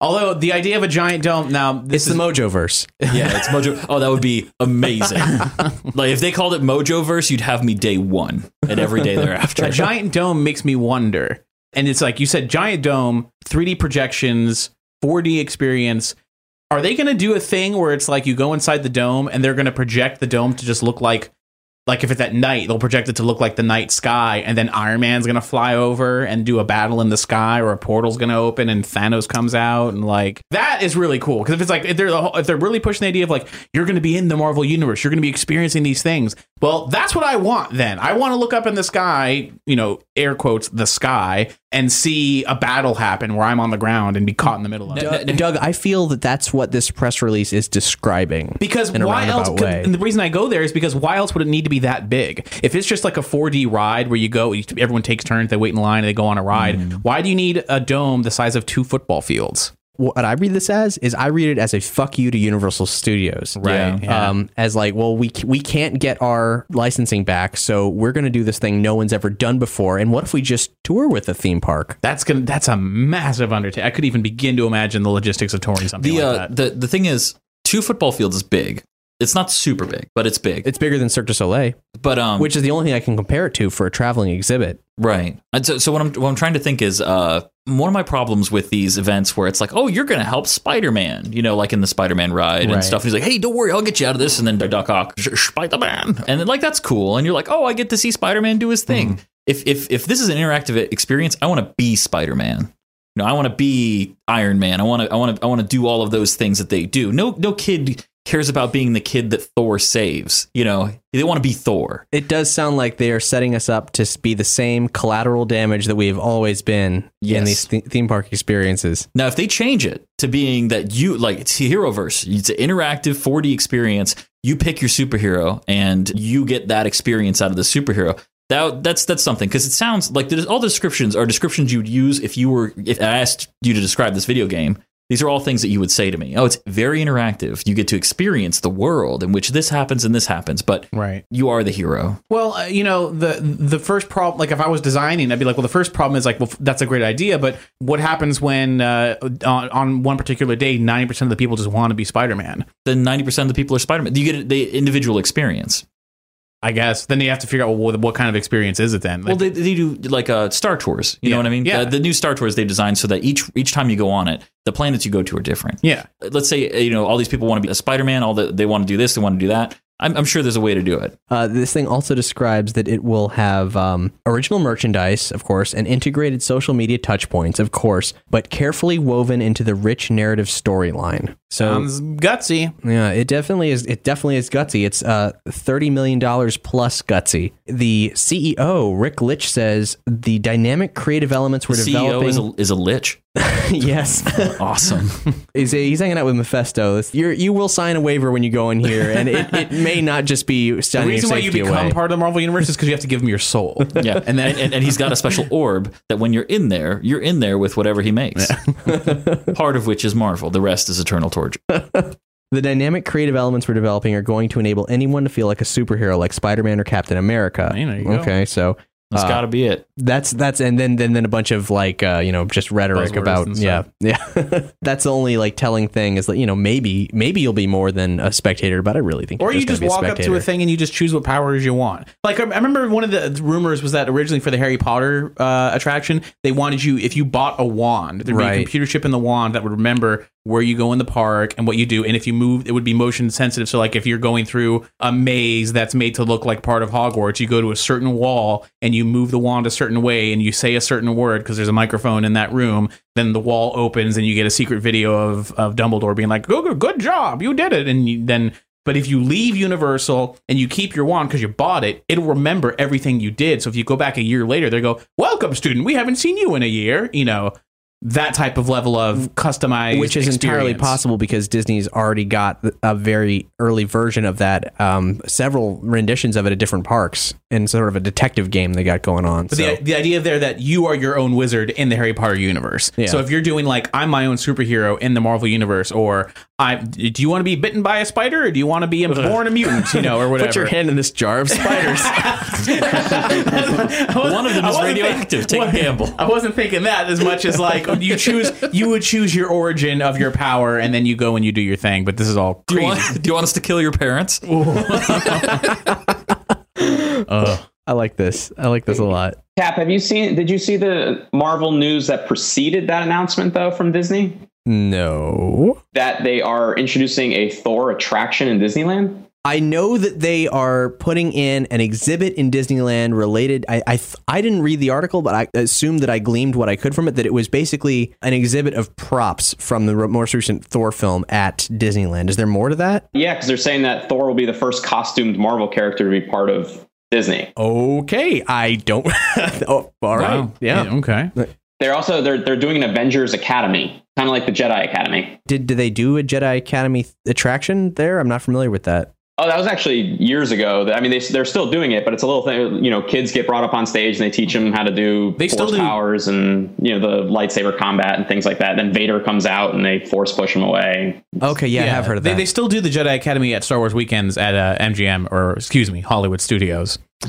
Although the idea of a giant dome now this It's is, the Mojo verse. Yeah, it's Mojo. Oh, that would be amazing. like if they called it Mojo Verse, you'd have me day one and every day thereafter. a giant dome makes me wonder. And it's like you said, giant dome, 3D projections, 4D experience. Are they going to do a thing where it's like you go inside the dome and they're going to project the dome to just look like, like if it's at night, they'll project it to look like the night sky, and then Iron Man's going to fly over and do a battle in the sky, or a portal's going to open and Thanos comes out, and like that is really cool. Because if it's like if they're the whole- if they're really pushing the idea of like you're going to be in the Marvel universe, you're going to be experiencing these things. Well, that's what I want. Then I want to look up in the sky, you know, air quotes the sky, and see a battle happen where I'm on the ground and be caught in the middle of it. Doug, Doug, I feel that that's what this press release is describing. Because why else? could-. And the reason I go there is because why else would it need to be that big? If it's just like a 4D ride where you go, everyone takes turns, they wait in line, and they go on a ride. Mm. Why do you need a dome the size of two football fields? What I read this as is I read it as a fuck you to Universal Studios, Right, yeah. Um, as like, well, we we can't get our licensing back, so we're going to do this thing no one's ever done before. And what if we just tour with a theme park? That's gonna. That's a massive undertaking. I could even begin to imagine the logistics of touring something the like uh, that. the the thing is, two football fields is big. It's not super big, but it's big. It's bigger than Cirque du Soleil, but um, which is the only thing I can compare it to for a traveling exhibit. Right. And so, so what I'm what I'm trying to think is uh one of my problems with these events where it's like, oh, you're going to help Spider-Man, you know, like in the Spider-Man ride and stuff. And he's like, hey, don't worry, I'll get you out of this. And then Doc Ock, Spider-Man, and then like that's cool. And you're like, oh, I get to see Spider-Man do his thing. Mm-hmm. If if if this is an interactive experience, I want to be Spider-Man. You know, I want to be Iron Man. I want to I want to I want to do all of those things that they do. No no kid cares about being the kid that Thor saves. You know, they want to be Thor. It does sound like they are setting us up to be the same collateral damage that we've always been in these th- theme park experiences. Now, if they change it to being that you like it's Heroverse, it's an interactive 4D experience. You pick your superhero and you get that experience out of the superhero. That that's that's something because it sounds like all the descriptions are descriptions you'd use if you were if I asked you to describe this video game. These are all things that you would say to me. Oh, it's very interactive. You get to experience the world in which this happens and this happens, but Right. you are the hero. Well, uh, you know, the the first problem, like if I was designing, I'd be like, well, the first problem is like, well, f- that's a great idea, but what happens when uh, on, on one particular day, ninety percent of the people just want to be Spider Man? Then ninety percent of the people are Spider Man. You get the individual experience. I guess. Then you have to figure out well, what, what kind of experience is it then? well, they, they do like uh, Star Tours. You know what I mean? Yeah. The, the new Star Tours they designed so that each each time you go on it, the planets you go to are different. yeah. Let's say uh, you know all these people want to be a Spider Man. All the, they want to do this, they want to do that. I'm, I'm sure there's a way to do it. Uh, this thing also describes that it will have um, original merchandise, of course, and integrated social media touchpoints, of course, but carefully woven into the rich narrative storyline. So Sounds gutsy. yeah, it definitely is. It definitely is gutsy. It's uh, thirty million dollars plus gutsy. The CEO Rick Licht says the dynamic creative elements The we're CEO developing. is a, is a lich. yes, Awesome. he's, he's hanging out with Mephisto. You're, you will sign a waiver when you go in here, and it, it may not just be The reason why you become away. part of the Marvel Universe is because you have to give him your soul. yeah, And then- and, and he's got a special orb that when you're in there, you're in there with whatever he makes. Part of which is Marvel. The rest is Eternal Torch. The dynamic creative elements we're developing are going to enable anyone to feel like a superhero, like Spider-Man or Captain America. Hey, there you go. okay, so That's Uh, got to be it. that's that's and then then then a bunch of like uh, you know just rhetoric Buzzwords about yeah yeah. that's the only like telling thing is that you know maybe maybe you'll be more than a spectator, but I really think Or you just walk up to a thing and you just choose what powers you want. Like I I remember one of the rumors was that originally for the Harry Potter uh, attraction, they wanted you if you bought a wand, there'd be a computer chip in the wand that would remember where you go in the park and what you do, and if you move, it would be motion sensitive. So like if you're going through a maze that's made to look like part of Hogwarts, you go to a certain wall and you move the wand a certain way and you say a certain word because there's a microphone in that room. Then the wall opens and you get a secret video of of Dumbledore being like, "Good, good, job, you did it," and you, then but if you leave Universal and you keep your wand because you bought it, it'll remember everything you did. So if you go back a year later, they go, "Welcome, student. We haven't seen you in a year." You know that type of level of customized, which is entirely possible because Disney's already got a very early version of that, um, several renditions of it at different parks, and sort of a detective game they got going on. But so. the, the idea there that you are your own wizard in the Harry Potter universe. Yeah. So if you're doing like I'm my own superhero in the Marvel universe, or I, do you want to be bitten by a spider or do you want to be born a mutant, you know, or whatever? Put your hand in this jar of spiders. One of them is radioactive. think- Take a gamble. I wasn't thinking that as much as like you choose, you would choose your origin of your power, and then you go and you do your thing. But this is all Do you, want, do you want us to kill your parents? I like this. I like this a lot. Cap, have you seen? Did you see the Marvel news that preceded that announcement though from Disney? No. That they are introducing a Thor attraction in Disneyland. I know that they are putting in an exhibit in Disneyland related. I I, th- I didn't read the article, but I assumed that I gleamed what I could from it. That it was basically an exhibit of props from the most recent Thor film at Disneyland. Is there more to that? Yeah, because they're saying that Thor will be the first costumed Marvel character to be part of Disney. Okay, I don't. oh, all right. Wow. Yeah. Okay. Uh, They're also they're they're doing an Avengers Academy, kind of like the Jedi Academy. Did did they do a Jedi Academy attraction there? I'm not familiar with that. Oh, that was actually years ago. I mean, they they're still doing it, but it's a little thing. You know, kids get brought up on stage and they teach them how to do They force still do- powers and you know the lightsaber combat and things like that. Then Vader comes out and they force push him away. Okay, yeah, I have heard of they, that. They still do the Jedi Academy at Star Wars weekends at uh, MGM or excuse me, Hollywood Studios.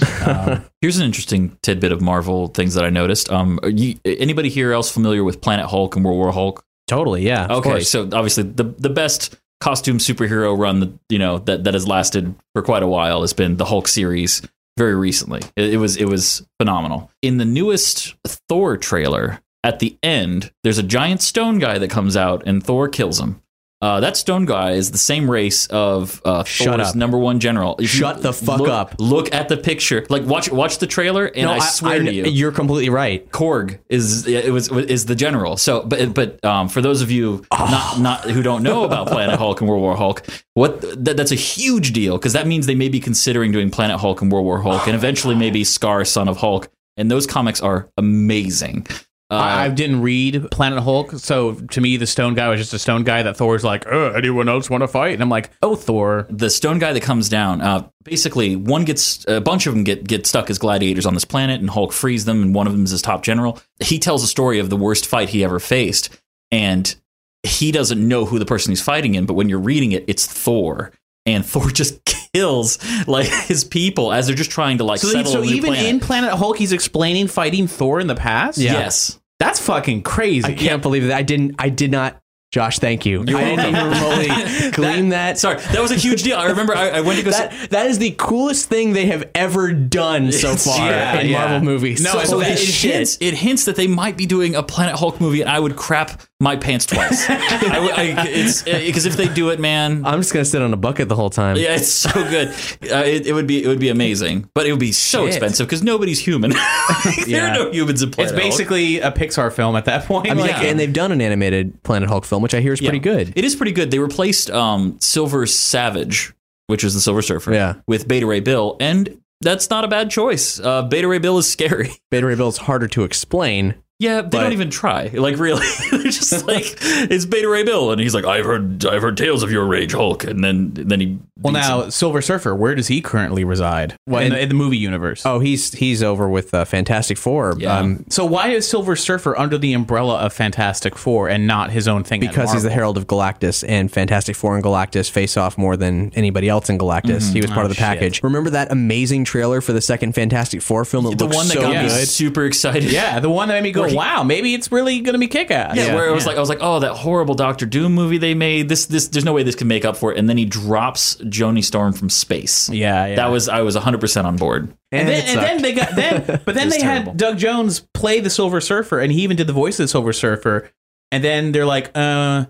Here's an interesting tidbit of Marvel things that I noticed. Um, are you, anybody here else familiar with Planet Hulk and World War Hulk? totally, yeah. Okay, so obviously the the best costume superhero run that you know that that has lasted for quite a while has been the Hulk series. Very recently, it, it was it was phenomenal. In the newest Thor trailer, at the end, there's a giant stone guy that comes out and Thor kills him. Uh, that stone guy is the same race of uh, Shut Thor's up. number one general. If you Shut the fuck look- up. Look at the picture. Like watch watch the trailer, and no, I swear to you, you're completely right. Korg is it was is the general. So, but but um, for those of you not not who don't know about Planet Hulk and World War Hulk, what that, that's a huge deal because that means they may be considering doing Planet Hulk and World War Hulk, and eventually maybe Skaar, Son of Hulk. And those comics are amazing. Uh, I, I didn't read Planet Hulk, so to me, the stone guy was just a stone guy that Thor's like, uh, anyone else want to fight? And I'm like, oh, Thor. the stone guy that comes down uh, basically one gets a bunch of them get get stuck as gladiators on this planet and hulk frees them and one of them is his top general he tells a story of the worst fight he ever faced and he doesn't know who the person he's fighting in but when you're reading it it's thor and thor just kills like his people as they're just trying to like So, settle so a new even planet. in Planet Hulk, he's explaining fighting Thor in the past? yes That's fucking crazy. I can't believe that. I didn't. I did not. Josh, thank you. I didn't even remotely glean that. sorry that was a huge deal i remember i, I went to go see, That that is the coolest thing they have ever done so far yeah, in yeah. Marvel movies. No, so, so it, it shit. hints it hints that they might be doing a Planet Hulk movie, and I would crap my pants twice. I, would- I, it's because if they do it, man, I'm just gonna sit on a bucket the whole time. yeah, it's so good. Uh, it, it would be it would be amazing, but it would be so Shit. expensive because nobody's human. there Yeah. are no humans in Planet Hulk. It's basically a Pixar film at that point. I mean, like, and they've done an animated Planet Hulk film, which I hear is Yeah. pretty good. It is pretty good. They replaced um, Silver Savage, which is the Silver Surfer, Yeah. with Beta Ray Bill, and that's not a bad choice. Uh, Beta Ray Bill is scary. Beta Ray Bill is harder to explain. Yeah, they But- don't even try. Like really, they're just like it's Beta Ray Bill, and he's like, "I've heard, I've heard tales of your rage, Hulk," and then then he. well, now him. Silver Surfer, where does he currently reside? Well, in, in- the, in the movie universe. Oh, he's he's over with uh, Fantastic Four. Yeah. Um, So why is Silver Surfer under the umbrella of Fantastic Four and not his own thing? because he's the Herald of Galactus, and Fantastic Four and Galactus face off more than anybody else in Galactus. He was part Oh, of the shit. package. Remember that amazing trailer for the second Fantastic Four film that the looks one that so got me good? super excited. Yeah, the one that made me go, Where "Wow, maybe it's really going to be kick-ass." Yeah, where it was like I was like, oh, that horrible Doctor Doom movie they made. This this there's no way this can make up for it. And then he drops Johnny Storm from space. Yeah, yeah. That was I was 100 percent on board. And, then, and then they got then, but then they terrible. had Doug Jones play the Silver Surfer, and he even did the voice of the Silver Surfer. And then they're like, "Uh,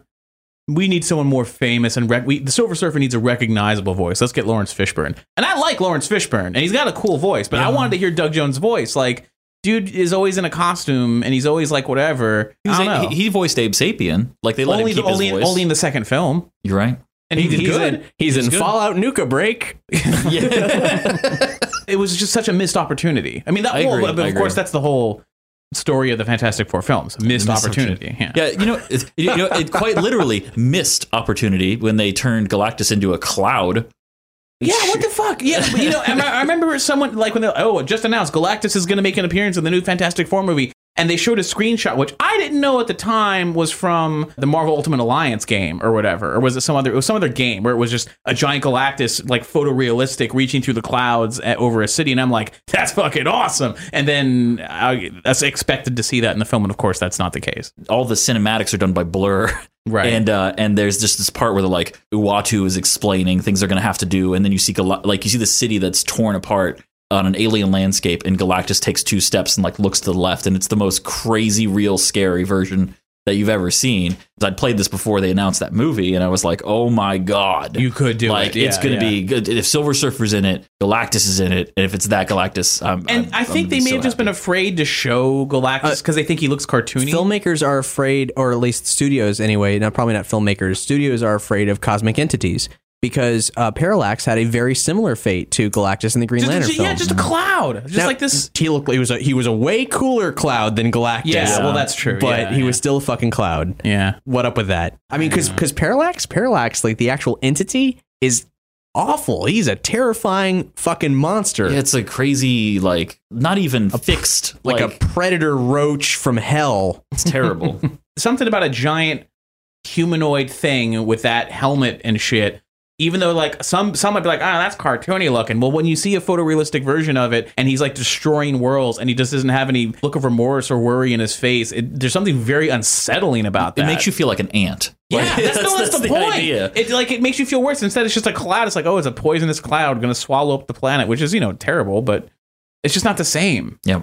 we need someone more famous, and rec- we, the Silver Surfer needs a recognizable voice. Let's get Laurence Fishburne." And I like Laurence Fishburne, and he's got a cool voice, but I wanted to hear Doug Jones' voice. Like, dude is always in a costume, and he's always like whatever. He, was I don't a- know. he, he voiced Abe Sapien. Like they let only him the, keep only his voice. only in the second film, You're right. and he, did he's good. in, he's in good. Fallout Nuka Break. Yeah. It was just such a missed opportunity. I mean, that I well, agree, but I of course, agree. that's the whole story of the Fantastic Four films. Missed, Missed opportunity. Yeah. Yeah, you know, it, you know, it quite literally missed opportunity when they turned Galactus into a cloud. Yeah, what the fuck? Yeah, but you know, I I remember someone like when they oh, just announced Galactus is going to make an appearance in the new Fantastic Four movie, and they showed a screenshot, which I didn't know at the time was from the Marvel Ultimate Alliance game or whatever, or was it some other? It was some other game where it was just a giant Galactus, like photorealistic, reaching through the clouds at, over a city, and I'm like, that's fucking awesome. And then I, I expected to see that in the film, and of course, that's not the case. all the cinematics are done by Blur. Right. And uh, and there's just this part where they're like Uatu is explaining things they're going to have to do, and then you see Gal- like you see the city that's torn apart on an alien landscape, and Galactus takes two steps and like looks to the left, and it's the most crazy, real, scary version that you've ever seen. I'd played this before they announced that movie, and I was like, oh my god, You could do like it. it's Yeah, going to yeah. be good if Silver Surfer's in it, Galactus is in it, and if it's that Galactus, I'm, And I'm- I think I'm they may so have just happy. been afraid to show Galactus uh, because they think he looks cartoony. Filmmakers are afraid, or at least studios anyway. Not probably not filmmakers. Studios are afraid of cosmic entities because uh, Parallax had a very similar fate to Galactus in the Green just, Lantern just- film. yeah, just a cloud, just Now, like this. He looked. He was a he was a way cooler cloud than Galactus. Yeah, well, that's true. But Yeah, he yeah. was still a fucking cloud. Yeah. What up with that? I mean, because because Parallax, Parallax, like the actual entity, is awful. He's a terrifying fucking monster. Yeah, it's a crazy, like not even a, fixed, like, like, a predator roach from hell. it's terrible. Something about a giant humanoid thing with that helmet and shit. Even though like some some might be like, ah, that's cartoony looking. Well, when you see a photorealistic version of it and he's like destroying worlds and he just doesn't have any look of remorse or worry in his face, it, there's something very unsettling about that. It makes you feel like an ant. Yeah, Like, that's, no, that's, the, point. idea. It like it makes you feel worse. Instead, it's just a cloud. It's like, oh, it's a poisonous cloud going to swallow up the planet, which is you know terrible, but it's just not the same. Yeah.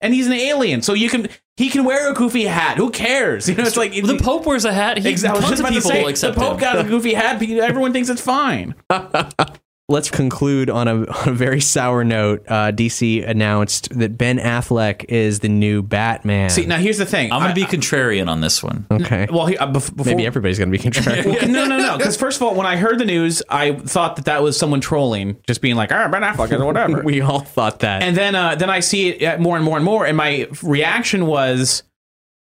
And he's an alien, so you can he can wear a goofy hat. Who cares? You know, it's like the Pope wears a hat. He, Exactly. Tons of people say, accept the Pope him. got a goofy hat. Everyone thinks it's fine. Let's conclude on a, on a very sour note. Uh, DC announced that Ben Affleck is the new Batman. See, now here's the thing. I'm going to be contrarian on this one. okay. well, he, uh, bef- before, Maybe everybody's going to be contrarian. Well, no, no, no. Because first of all, when I heard the news, I thought that that was someone trolling, just being like, "Ah, Ben Affleck or whatever." we all thought that. And then uh, then I see it uh, more and more and more, and my reaction was,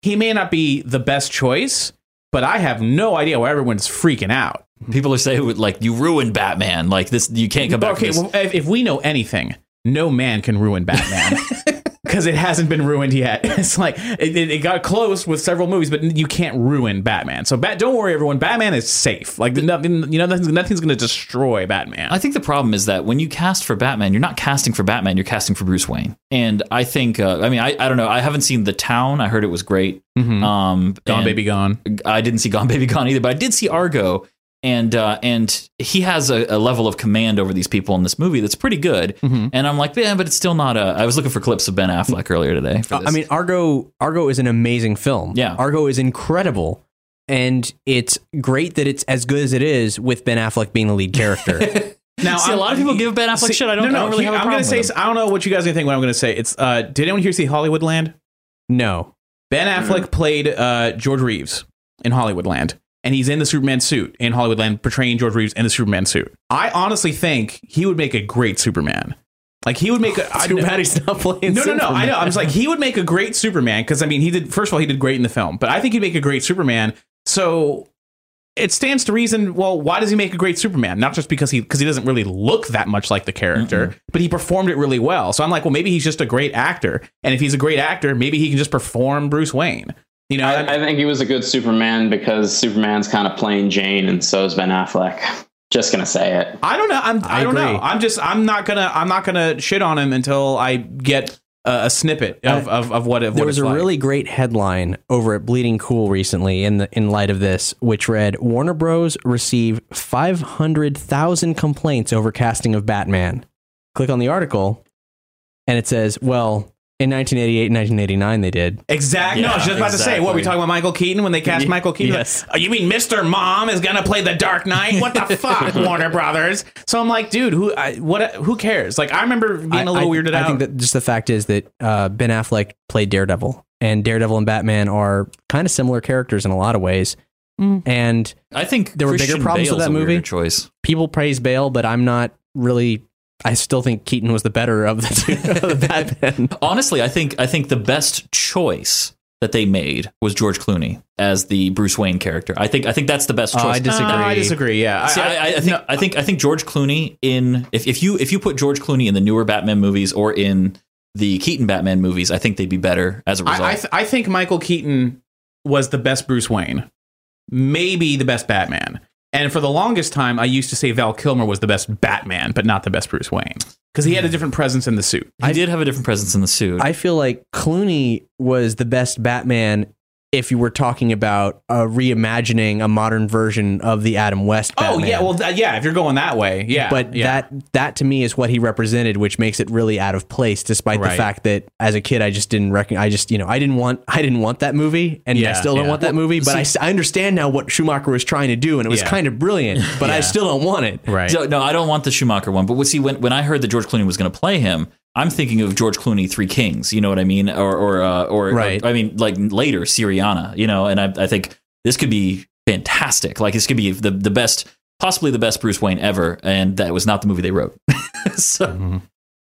he may not be the best choice, but I have no idea why everyone's freaking out. People are saying like you ruined Batman. Like this, you can't come back. okay, this. well, if, if we know anything, no man can ruin Batman. Because it hasn't been ruined yet. It's like it, it, got close with several movies, but you can't ruin Batman. So, bat, don't worry, everyone. Batman is safe. Like nothing, you know, nothing's, nothing's going to destroy Batman. I think the problem is that when you cast for Batman, you're not casting for Batman, you're casting for Bruce Wayne. And I think, uh, I mean, I, I don't know. I haven't seen The Town. I heard it was great. Mhm. Um, Gone Baby Gone. I didn't see Gone Baby Gone either, but I did see Argo. And uh, and he has a, a level of command over these people in this movie that's pretty good. Mm-hmm. And I'm like, yeah, but it's still not a. I was looking for clips of Ben Affleck earlier today. For this. I mean, Argo. Argo is an amazing film. Yeah. Argo is incredible, and it's great that it's as good as it is with Ben Affleck being the lead character. Now, See, a I'm- lot of people give Ben Affleck see- shit. I don't, no, no, I don't really he- have a I'm gonna say. him. I don't know what you guys are gonna think. What I'm gonna say. It's. Uh, did anyone here see Hollywoodland? no, Ben Affleck played uh, George Reeves in Hollywoodland, and he's in the Superman suit in Hollywoodland, portraying George Reeves in the Superman suit. I honestly think he would make a great Superman. Like he would make a. I- too bad he's not playing. no, no, no. I know. I'm just like he would make a great Superman because I mean he did. First of all, he did great in the film, but I think he'd make a great Superman. So it stands to reason. Well, why does he make a great Superman? Not just because he because he doesn't really look that much like the character, but he performed it really well. So I'm like, well, maybe he's just a great actor, and if he's a great actor, maybe he can just perform Bruce Wayne. You know, I, I think he was a good Superman because Superman's kind of plain Jane, and so is Ben Affleck. Just gonna say it. I don't know. I'm, I, I don't know. I'm just. I'm not gonna. I'm not gonna shit on him until I get a, a snippet of, of, of what it. There what was it's a like. really great headline over at Bleeding Cool recently in the in light of this, which read Warner Bros. receive five hundred thousand complaints over casting of Batman. Click on the article, and it says, "Well, in 1988 and 1989, they did." Exactly. no, I was just about to say, what we talking about Michael Keaton when they cast Michael Keaton? yes. Like, oh, you mean Mr. Mom is gonna play the Dark Knight? What the fuck, Warner Brothers? So I'm like, dude, who I, what? Who cares? Like, I remember being a I- little I, weirded out. I think that just the fact is that uh, Ben Affleck played Daredevil, and Daredevil and Batman are kind of similar characters in a lot of ways. Mm. And I think There were bigger Christian problems with that movie? Choice. people praise Bale, but I'm not really. I still think Keaton was the better of the two of the Batman. Honestly, I think I think the best choice that they made was George Clooney as the Bruce Wayne character. I think I think that's the best Oh, choice. I disagree. Uh, I disagree. Yeah, See, I, I, I think no, I think I think George Clooney in if, if you if you put George Clooney in the newer Batman movies or in the Keaton Batman movies, I think they'd be better as a result. I I, th- I think Michael Keaton was the best Bruce Wayne, maybe the best Batman. And for the longest time, I used to say Val Kilmer was the best Batman, but not the best Bruce Wayne because he had a hmm. different presence in the suit. he did have a different presence in the suit. I feel like Clooney was the best Batman if you were talking about uh, reimagining a modern version of the Adam West Oh yeah, well th- yeah, if you're going that way, yeah. but yeah. that that to me is what he represented, which makes it really out of place. Despite the fact that as a kid, I just didn't reckon. I just you know I didn't want I didn't want that movie, and I still don't yeah. want that movie. But I understand now what Schumacher was trying to do, and it was Yeah. kind of brilliant. But I still don't want it. right. So, no, I don't want the Schumacher one. But see when when I heard that George Clooney was going to play him, I'm thinking of George Clooney Three Kings. You know what I mean? Or or uh, or, Right. I mean like later Syriana. You know, and I I think this could be fantastic. Like this could be the the best, possibly the best Bruce Wayne ever. And that was not the movie they wrote. so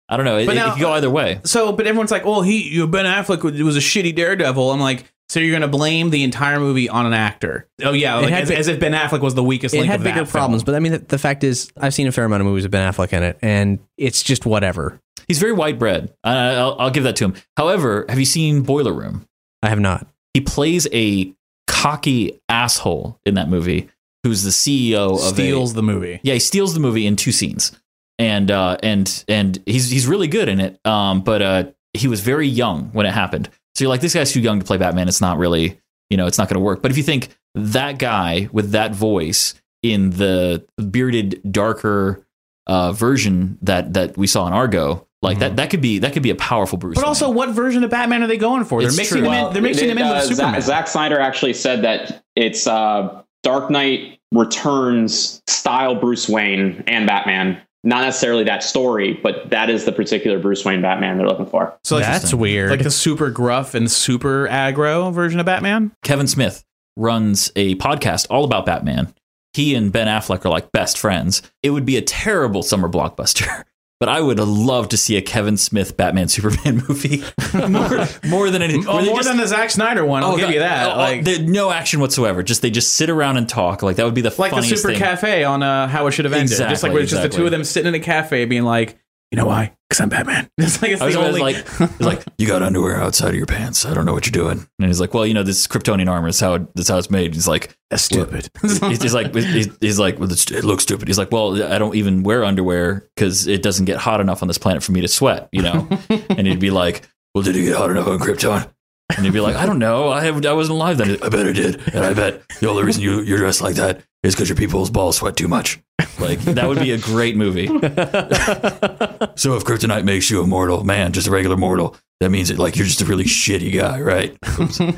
I don't know. It, But it could go either way. so, but everyone's like, "Well, he you know, Ben Affleck was was a shitty Daredevil." I'm like, so you're going to blame the entire movie on an actor? Oh yeah, like, had as, big- as if Ben Affleck was the weakest It link had of bigger that film. problems, but I mean, the, the fact is, I've seen a fair amount of movies with Ben Affleck in it, and it's just whatever. He's very white bread. I, I'll, I'll give that to him. However, have you seen Boiler Room? I have not. He plays a cocky asshole in that movie who's the CEO of a, steals the movie. Yeah, he steals the movie in two scenes, and uh, and and he's he's really good in it. Um, but uh, he was very young when it happened, so you're like, this guy's too young to play Batman. It's not really, you know, it's not going to work. But if you think that guy with that voice in the bearded, darker uh, version that that we saw in Argo, like that, that could be that could be a powerful Bruce. Mm-hmm. But also, Wayne. what version of Batman are they going for? They're It's mixing true. him in. They're mixing him in uh, with Zack- Superman. Zack Snyder actually said that it's uh, Dark Knight Returns style Bruce Wayne and Batman. Not necessarily that story, but that is the particular Bruce Wayne Batman they're looking for. So like, That's weird. like the super gruff and super aggro version of Batman. Kevin Smith runs a podcast all about Batman. He and Ben Affleck are like best friends. It would be a terrible summer blockbuster. But I would love to see a Kevin Smith Batman Superman movie more, more than anything. Oh, more just- than the Zack Snyder one. I'll Oh, give you that. Oh, oh, like, no action whatsoever. Just they just sit around and talk. Like that would be the like the Super thing. Cafe on uh, How It Should Have Ended. just like Exactly, where it's just the two of them sitting in a cafe, being like, you know why? Because I'm Batman. It's like it's I was the always only. like, it's like you got underwear outside of your pants. I don't know what you're doing. And he's like, well, you know, this Kryptonian armor. is how it, that's how it's made. He's like, That's stupid. he's, he's like, he's, he's like, well, it looks stupid. He's like, well, I don't even wear underwear because it doesn't get hot enough on this planet for me to sweat, you know. and he'd be like, well, did it get hot enough on Krypton? And you'd be like, I don't know. I have, I wasn't alive then. I bet I did. And I bet the only reason you, you're dressed like that is because your people's balls sweat too much. Like that would be a great movie. so if kryptonite makes you a mortal man, just a regular mortal, that means that like you're just a really shitty guy, right?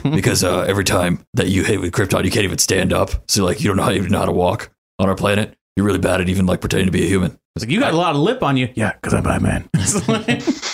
because uh, every time that you hit with krypton, you can't even stand up. So like you don't know how, you know how to walk on our planet. You're really bad at even like pretending to be a human. It's like, you got a lot of lip on you. Yeah, because I'm Batman.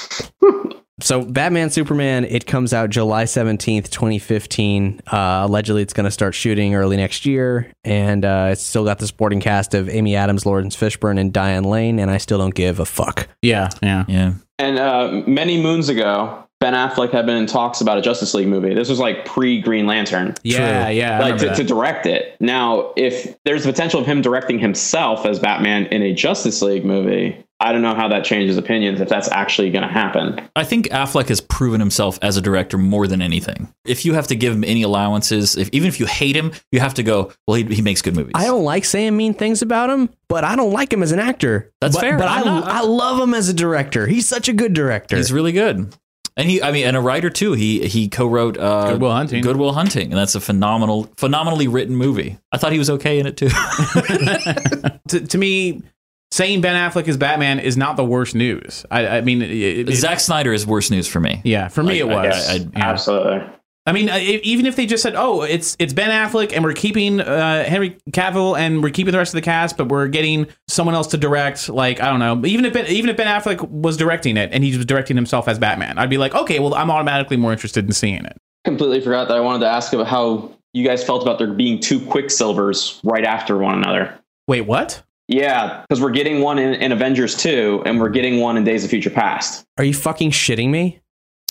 It's like- So Batman Superman, it comes out July 17th, 2015. Uh, allegedly, it's going to start shooting early next year. And uh, it's still got the supporting cast of Amy Adams, Laurence Fishburne, and Diane Lane. And I still don't give a fuck. yeah, yeah. Yeah. And uh, many moons ago, Ben Affleck had been in talks about a Justice League movie. This was like pre Green Lantern. Yeah, yeah. Like to, to direct it. Now, if there's the potential of him directing himself as Batman in a Justice League movie, I don't know how that changes opinions if that's actually going to happen. I think Affleck has proven himself as a director more than anything. If you have to give him any allowances, if even if you hate him, you have to go, well, he, he makes good movies. I don't like saying mean things about him, but I don't like him as an actor. That's but, fair. But I'm I, not- I love him as a director. He's such a good director. He's really good. And he, I mean, and a writer too. He he co-wrote uh, Good Will Hunting. Good Will Hunting, and that's a phenomenal, phenomenally written movie. I thought he was okay in it too. to, to me, saying Ben Affleck is Batman is not the worst news. I, I mean, it, it- Zack Snyder is worse news for me. yeah, for me I- it was. I- I- Yeah. Absolutely. I mean, even if they just said, "Oh, it's it's Ben Affleck, and we're keeping uh, Henry Cavill, and we're keeping the rest of the cast, but we're getting someone else to direct," like I don't know, even if ben, even if Ben Affleck was directing it and he was directing himself as Batman, I'd be like, "Okay, well, I'm automatically more interested in seeing it." Completely forgot that I wanted to ask about how you guys felt about there being two Quicksilvers right after one another. Wait, what? Yeah, because we're getting one in, in Avengers 2 and we're getting one in Days of Future Past. Are you fucking shitting me?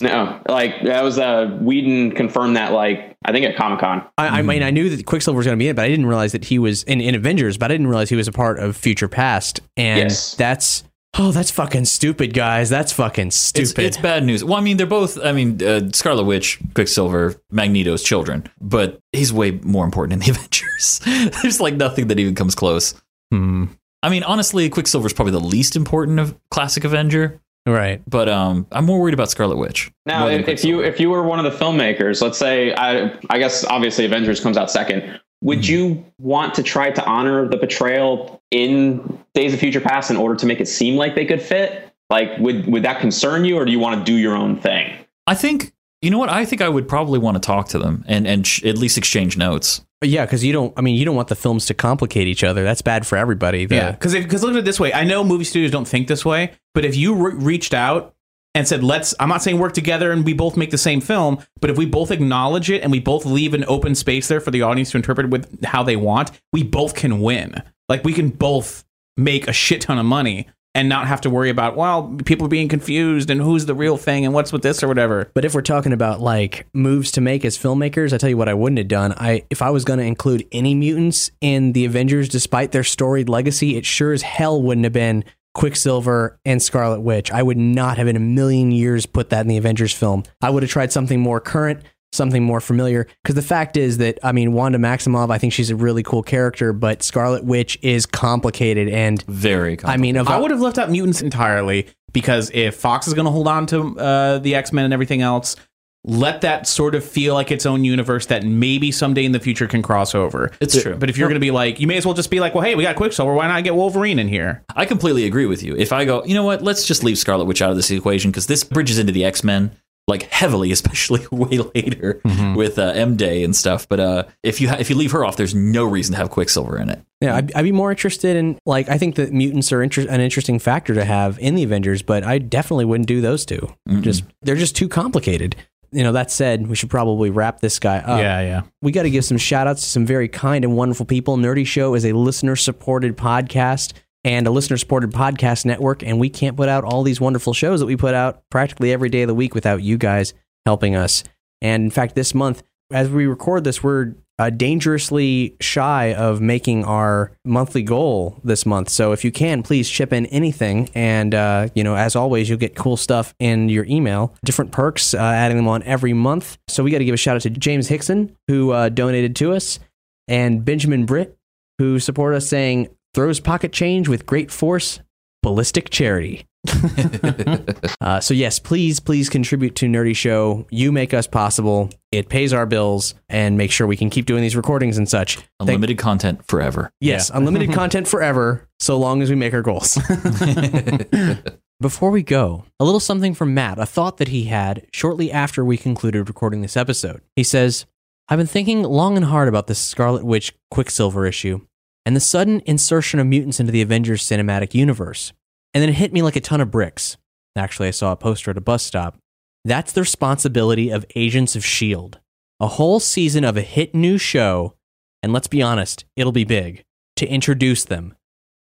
No, like that was uh Whedon confirmed that like I think at Comic Con. I, I mean, I knew that Quicksilver was going to be in it, but I didn't realize that he was in, in Avengers. But I didn't realize he was a part of Future Past, and Yes. that's Oh, that's fucking stupid, guys. That's fucking It's, stupid. it's bad news. Well, I mean, they're both. I mean, uh, Scarlet Witch, Quicksilver, Magneto's children, but he's way more important in the Avengers. There's like nothing that even comes close. Hmm. I mean, honestly, Quicksilver's probably the least important of classic Avenger, Right. but um, I'm more worried about Scarlet Witch. Now, if, if you if you were one of the filmmakers, let's say I I guess obviously Avengers comes out second. Would Mm-hmm. you want to try to honor the betrayal in Days of Future Past in order to make it seem like they could fit? Like, would would that concern you, or do you want to do your own thing? I think you know what? I think I would probably want to talk to them and and sh- at least exchange notes. Yeah, because you don't. I mean, you don't want the films to complicate each other. That's bad for everybody. The- Yeah, because because look at it this way. I know movie studios don't think this way, but if you re- reached out and said, "Let's," I'm not saying work together and we both make the same film, but if we both acknowledge it and we both leave an open space there for the audience to interpret with how they want, we both can win. Like we can both make a shit ton of money and not have to worry about well, people being confused and who's the real thing and what's with this or whatever. But if we're talking about like moves to make as filmmakers, I tell you what I wouldn't have done. I if I was going to include any mutants in the Avengers, despite their storied legacy, it sure as hell wouldn't have been Quicksilver and Scarlet Witch. I would not have in a million years put that in the Avengers film. I would have tried something more current, something more familiar. Because the fact is that I mean, Wanda Maximoff, I think she's a really cool character, but Scarlet Witch is complicated and Very. I mean, of I would have left out mutants entirely because if Fox is going to hold on to uh, the X Men and everything else, let that sort of feel like its own universe that maybe someday in the future can cross over. It's But- true. But if you're going to be like, you may as well just be like, well, hey, we got Quicksilver. Why not get Wolverine in here? I completely agree with you. If I go, you know what, let's just leave Scarlet Witch out of this equation because this bridges into the X Men like heavily, especially way later with uh, M Day and stuff. But uh, if you ha- if you leave her off, there's no reason to have Quicksilver in it. Yeah, I'd, I'd be more interested in like I think that mutants are inter- an interesting factor to have in the Avengers, but I definitely wouldn't do those 2 Just they're just too complicated. You know, that said, we should probably wrap this guy up. Yeah, yeah. We got to give some shout outs to some very kind and wonderful people. Nerdy Show is a listener supported podcast and a listener supported podcast network, and we can't put out all these wonderful shows that we put out practically every day of the week without you guys helping us. And in fact, this month, as we record this, we're uh, dangerously shy of making our monthly goal this month. So if you can, please chip in anything. And, uh, you know, as always, you'll get cool stuff in your email, different perks, uh, adding them on every month. So we got to give a shout out to James Hickson, who uh, donated to us, and Benjamin Britt, who supported us saying, throws pocket change with great force, ballistic charity. uh, so yes, please, please contribute to Nerdy Show. You make us possible. It pays our bills and make sure we can keep doing these recordings and such. Thank- Unlimited content forever. yes, unlimited content forever, so long as we make our goals. Before we go, a little something from Matt, a thought that he had shortly after we concluded recording this episode. He says, I've been thinking long and hard about this Scarlet Witch Quicksilver issue and the sudden insertion of mutants into the Avengers cinematic universe. And then it hit me like a ton of bricks. Actually, I saw a poster at a bus stop. That's the responsibility of Agents of S.H.I.E.L.D. A whole season of a hit new show, and let's be honest, it'll be big, to introduce them.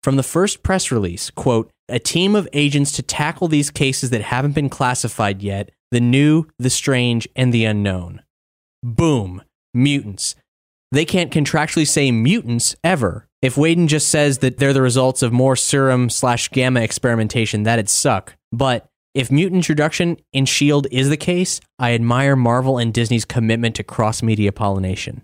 From the first press release, quote, a team of agents to tackle these cases that haven't been classified yet the new, the strange, and the unknown. Boom. Mutants. They can't contractually say mutants ever. If Whedon just says that they're the results of more serum slash gamma experimentation, that'd suck. But if mutant introduction in S.H.I.E.L.D. is the case, I admire Marvel and Disney's commitment to cross media pollination.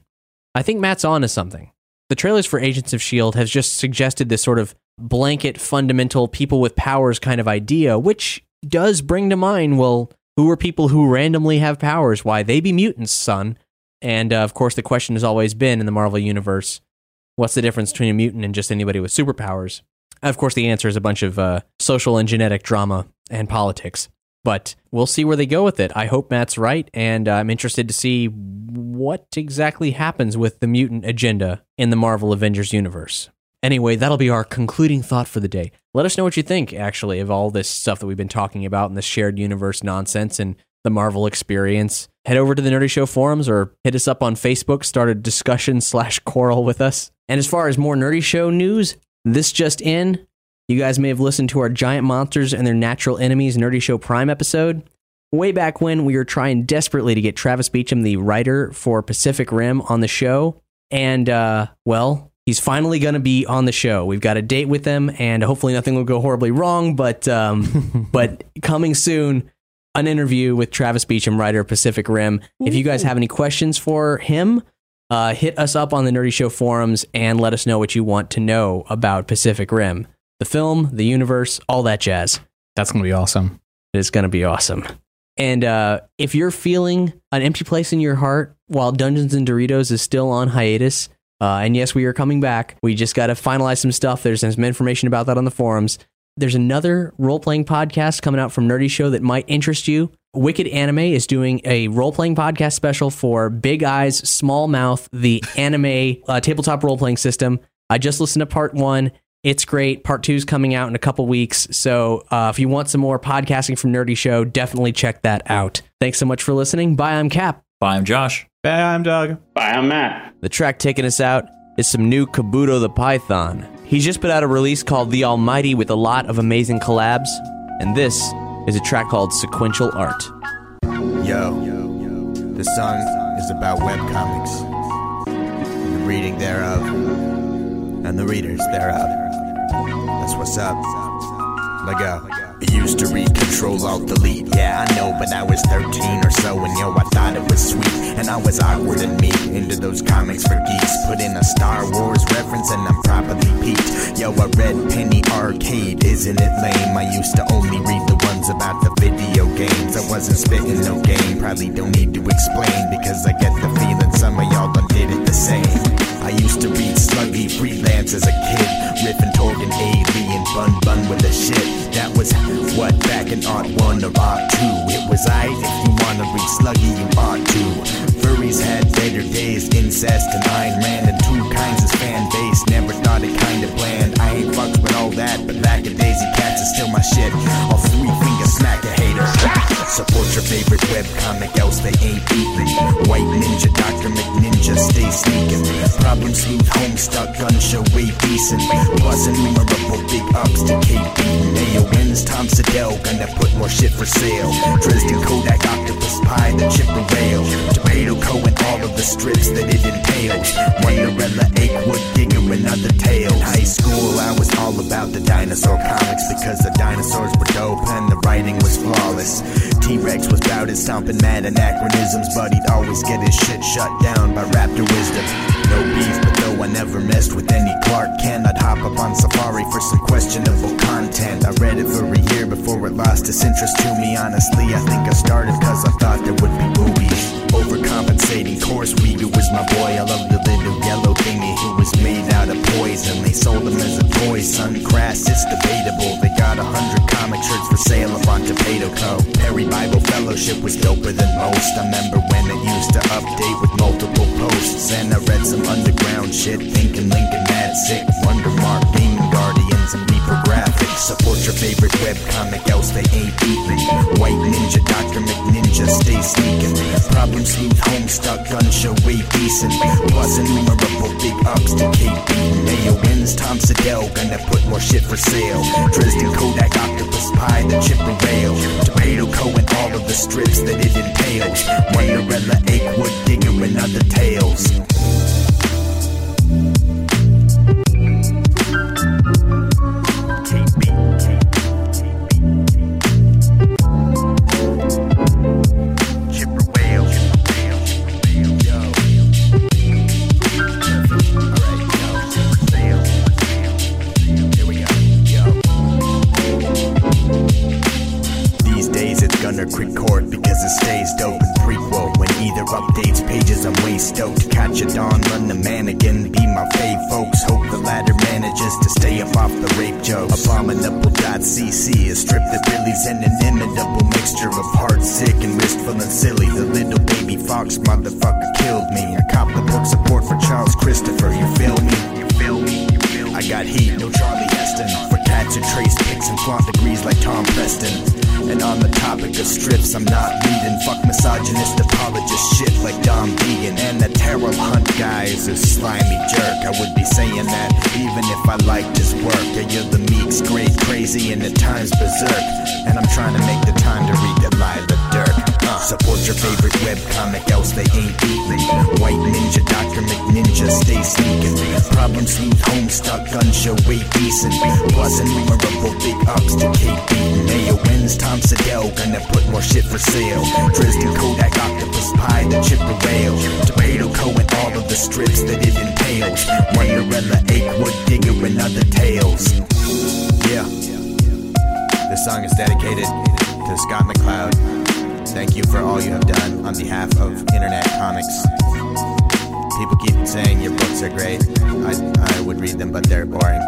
I think Matt's on to something. The trailers for Agents of S.H.I.E.L.D. have just suggested this sort of blanket, fundamental, people with powers kind of idea, which does bring to mind, well, who are people who randomly have powers? Why, they be mutants, son. And uh, of course, the question has always been in the Marvel Universe what's the difference between a mutant and just anybody with superpowers? Of course, the answer is a bunch of uh, social and genetic drama and politics. But we'll see where they go with it. I hope Matt's right, and I'm interested to see what exactly happens with the mutant agenda in the Marvel Avengers universe. Anyway, that'll be our concluding thought for the day. Let us know what you think, actually, of all this stuff that we've been talking about in this shared universe nonsense and the Marvel experience. Head over to the Nerdy Show forums or hit us up on Facebook, start a discussion slash quarrel with us. And as far as more Nerdy Show news, this just in. You guys may have listened to our Giant Monsters and Their Natural Enemies Nerdy Show Prime episode. Way back when we were trying desperately to get Travis Beacham, the writer for Pacific Rim, on the show. And, uh, well, He's finally going to be on the show. We've got a date with him, and hopefully nothing will go horribly wrong. But um, but coming soon, an interview with Travis Beacham, writer of Pacific Rim. If you guys have any questions for him, uh, hit us up on the Nerdy Show forums and let us know what you want to know about Pacific Rim, the film, the universe, all that jazz. That's gonna be awesome. It's going to be awesome. And uh, if you're feeling an empty place in your heart while Dungeons and Doritos is still on hiatus, uh, and yes, we are coming back. We just got to finalize some stuff. There's some information about that on the forums. There's another role playing podcast coming out from Nerdy Show that might interest you. Wicked Anime is doing a role playing podcast special for Big Eyes, Small Mouth, the anime uh, tabletop role playing system. I just listened to part one. It's great. Part two is coming out in a couple weeks. So uh, if you want some more podcasting from Nerdy Show, definitely check that out. Thanks so much for listening. Bye, I'm Cap. Bye, I'm Josh. Bye, I'm Doug. Bye, I'm Matt. The track taking us out is some new Kabuto the Python. He's just put out a release called The Almighty with a lot of amazing collabs, and this is a track called Sequential Art. Yo, the song is about webcomics, and the reading thereof, and the readers thereof. That's what's up. Let used to read Control Alt Delete, yeah I know, but I was 13 or so, and yo I thought it was sweet, and I was awkward and meek into those comics for geeks. Put in a Star Wars reference, and I'm properly peaked. Yo, I read Penny Arcade, isn't it lame? I used to only read the ones about the video games. I wasn't spitting no game, probably don't need to explain because I get the feeling some of y'all done did it the same. I used to read Sluggy Freelance as a kid, riffing Torgan Alien, Bun Bun with the shit. That was what back in Art 1 or Art 2. It was I, if you wanna read Sluggy, ought to. Furries had better days, incest and Ayn Rand, and two kinds of fan base. Never thought it kinda bland. I ain't fucked with all that, but lackadaisy cats is still my shit. All three finger smack a hater. Support your favorite webcomic, else they ain't eating. White Ninja, Dr. McNinja, stay sneaking. Problem sleuth, homestuck, gun show, way decent. Plus innumerable big ups to Kate Beaton. Ayo wins, Tom Siddell, gonna put more shit for sale. Dresden Kodak, Octopus Pie, the Chipper Rail. TopatoCo. and all of the strips that it entails. Wonderella, Achewood, Digger, and other tales. High school, I was all about the dinosaur comics because the dinosaurs were dope and the writing was flawless. T-Rex was bout at stomping mad anachronisms, but he'd always get his shit shut down by raptor wisdom. No beef, but though I never messed with any Clark Kent, I'd hop up on Safari for some questionable content. I read it for a year before it lost its interest to me. Honestly, I think I started cause I thought there would be movies. Overcompensating, course Riga was my boy. I love the little yellow thingy who was made out of poison. They sold him as a toy, son. Crass, it's debatable. They got a hundred comic shirts for sale up on TopatoCo. Perry Bible Fellowship was doper than most. I remember when it used to update with multiple posts. And I read some underground shit, thinking Lincoln Mad Sick, Wonder Mark, Support your favorite webcomic, else they ain't eating. White Ninja, Dr. McNinja, stay sneaking. Problem sleuth, homestuck, gun show, way decent. Plus innumerable big ups to Kate Beaton. Ayo wins, Tom Siddell, gonna put more shit for sale. Dresden Kodak, Octopus Pie, the Chipper Rail. TopatoCo. and all of the strips that it entails. Wonderella, Achewood, Digger, and other tales. Billy's an Thank you for all you have done on behalf of Internet Comics. People keep saying your books are great. I, I would read them, but they're boring.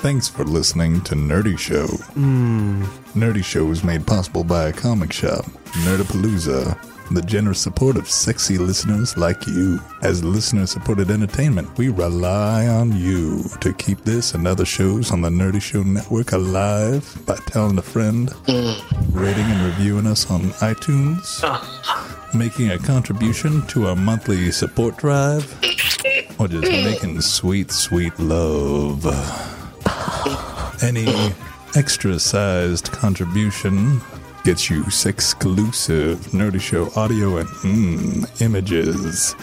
Thanks for listening to Nerdy Show. Hmm. Nerdy Show is made possible by a comic shop, Nerdapalooza, the generous support of sexy listeners like you. As listener supported entertainment, we rely on you to keep this and other shows on the Nerdy Show Network alive by telling a friend, mm. rating and reviewing us on iTunes, making a contribution to our monthly support drive, or just mm. making sweet, sweet love. Any extra sized contribution gets you exclusive Nerdy Show audio and mm, images.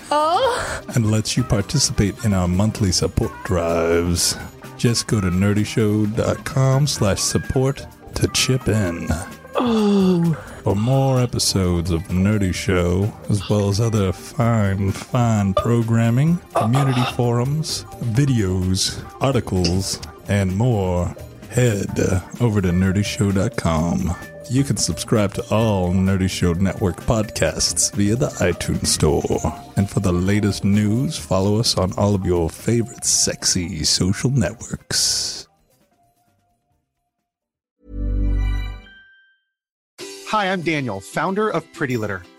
And lets you participate in our monthly support drives. Just go to nerdyshow.com slash support to chip in. Oh! For more episodes of Nerdy Show, as well as other fine, fine programming, community forums, videos, articles, and more, head over to nerdyshow.com. You can subscribe to all Nerdy Show Network podcasts via the iTunes Store. And for the latest news, follow us on all of your favorite sexy social networks. Hi, I'm Daniel, founder of Pretty Litter.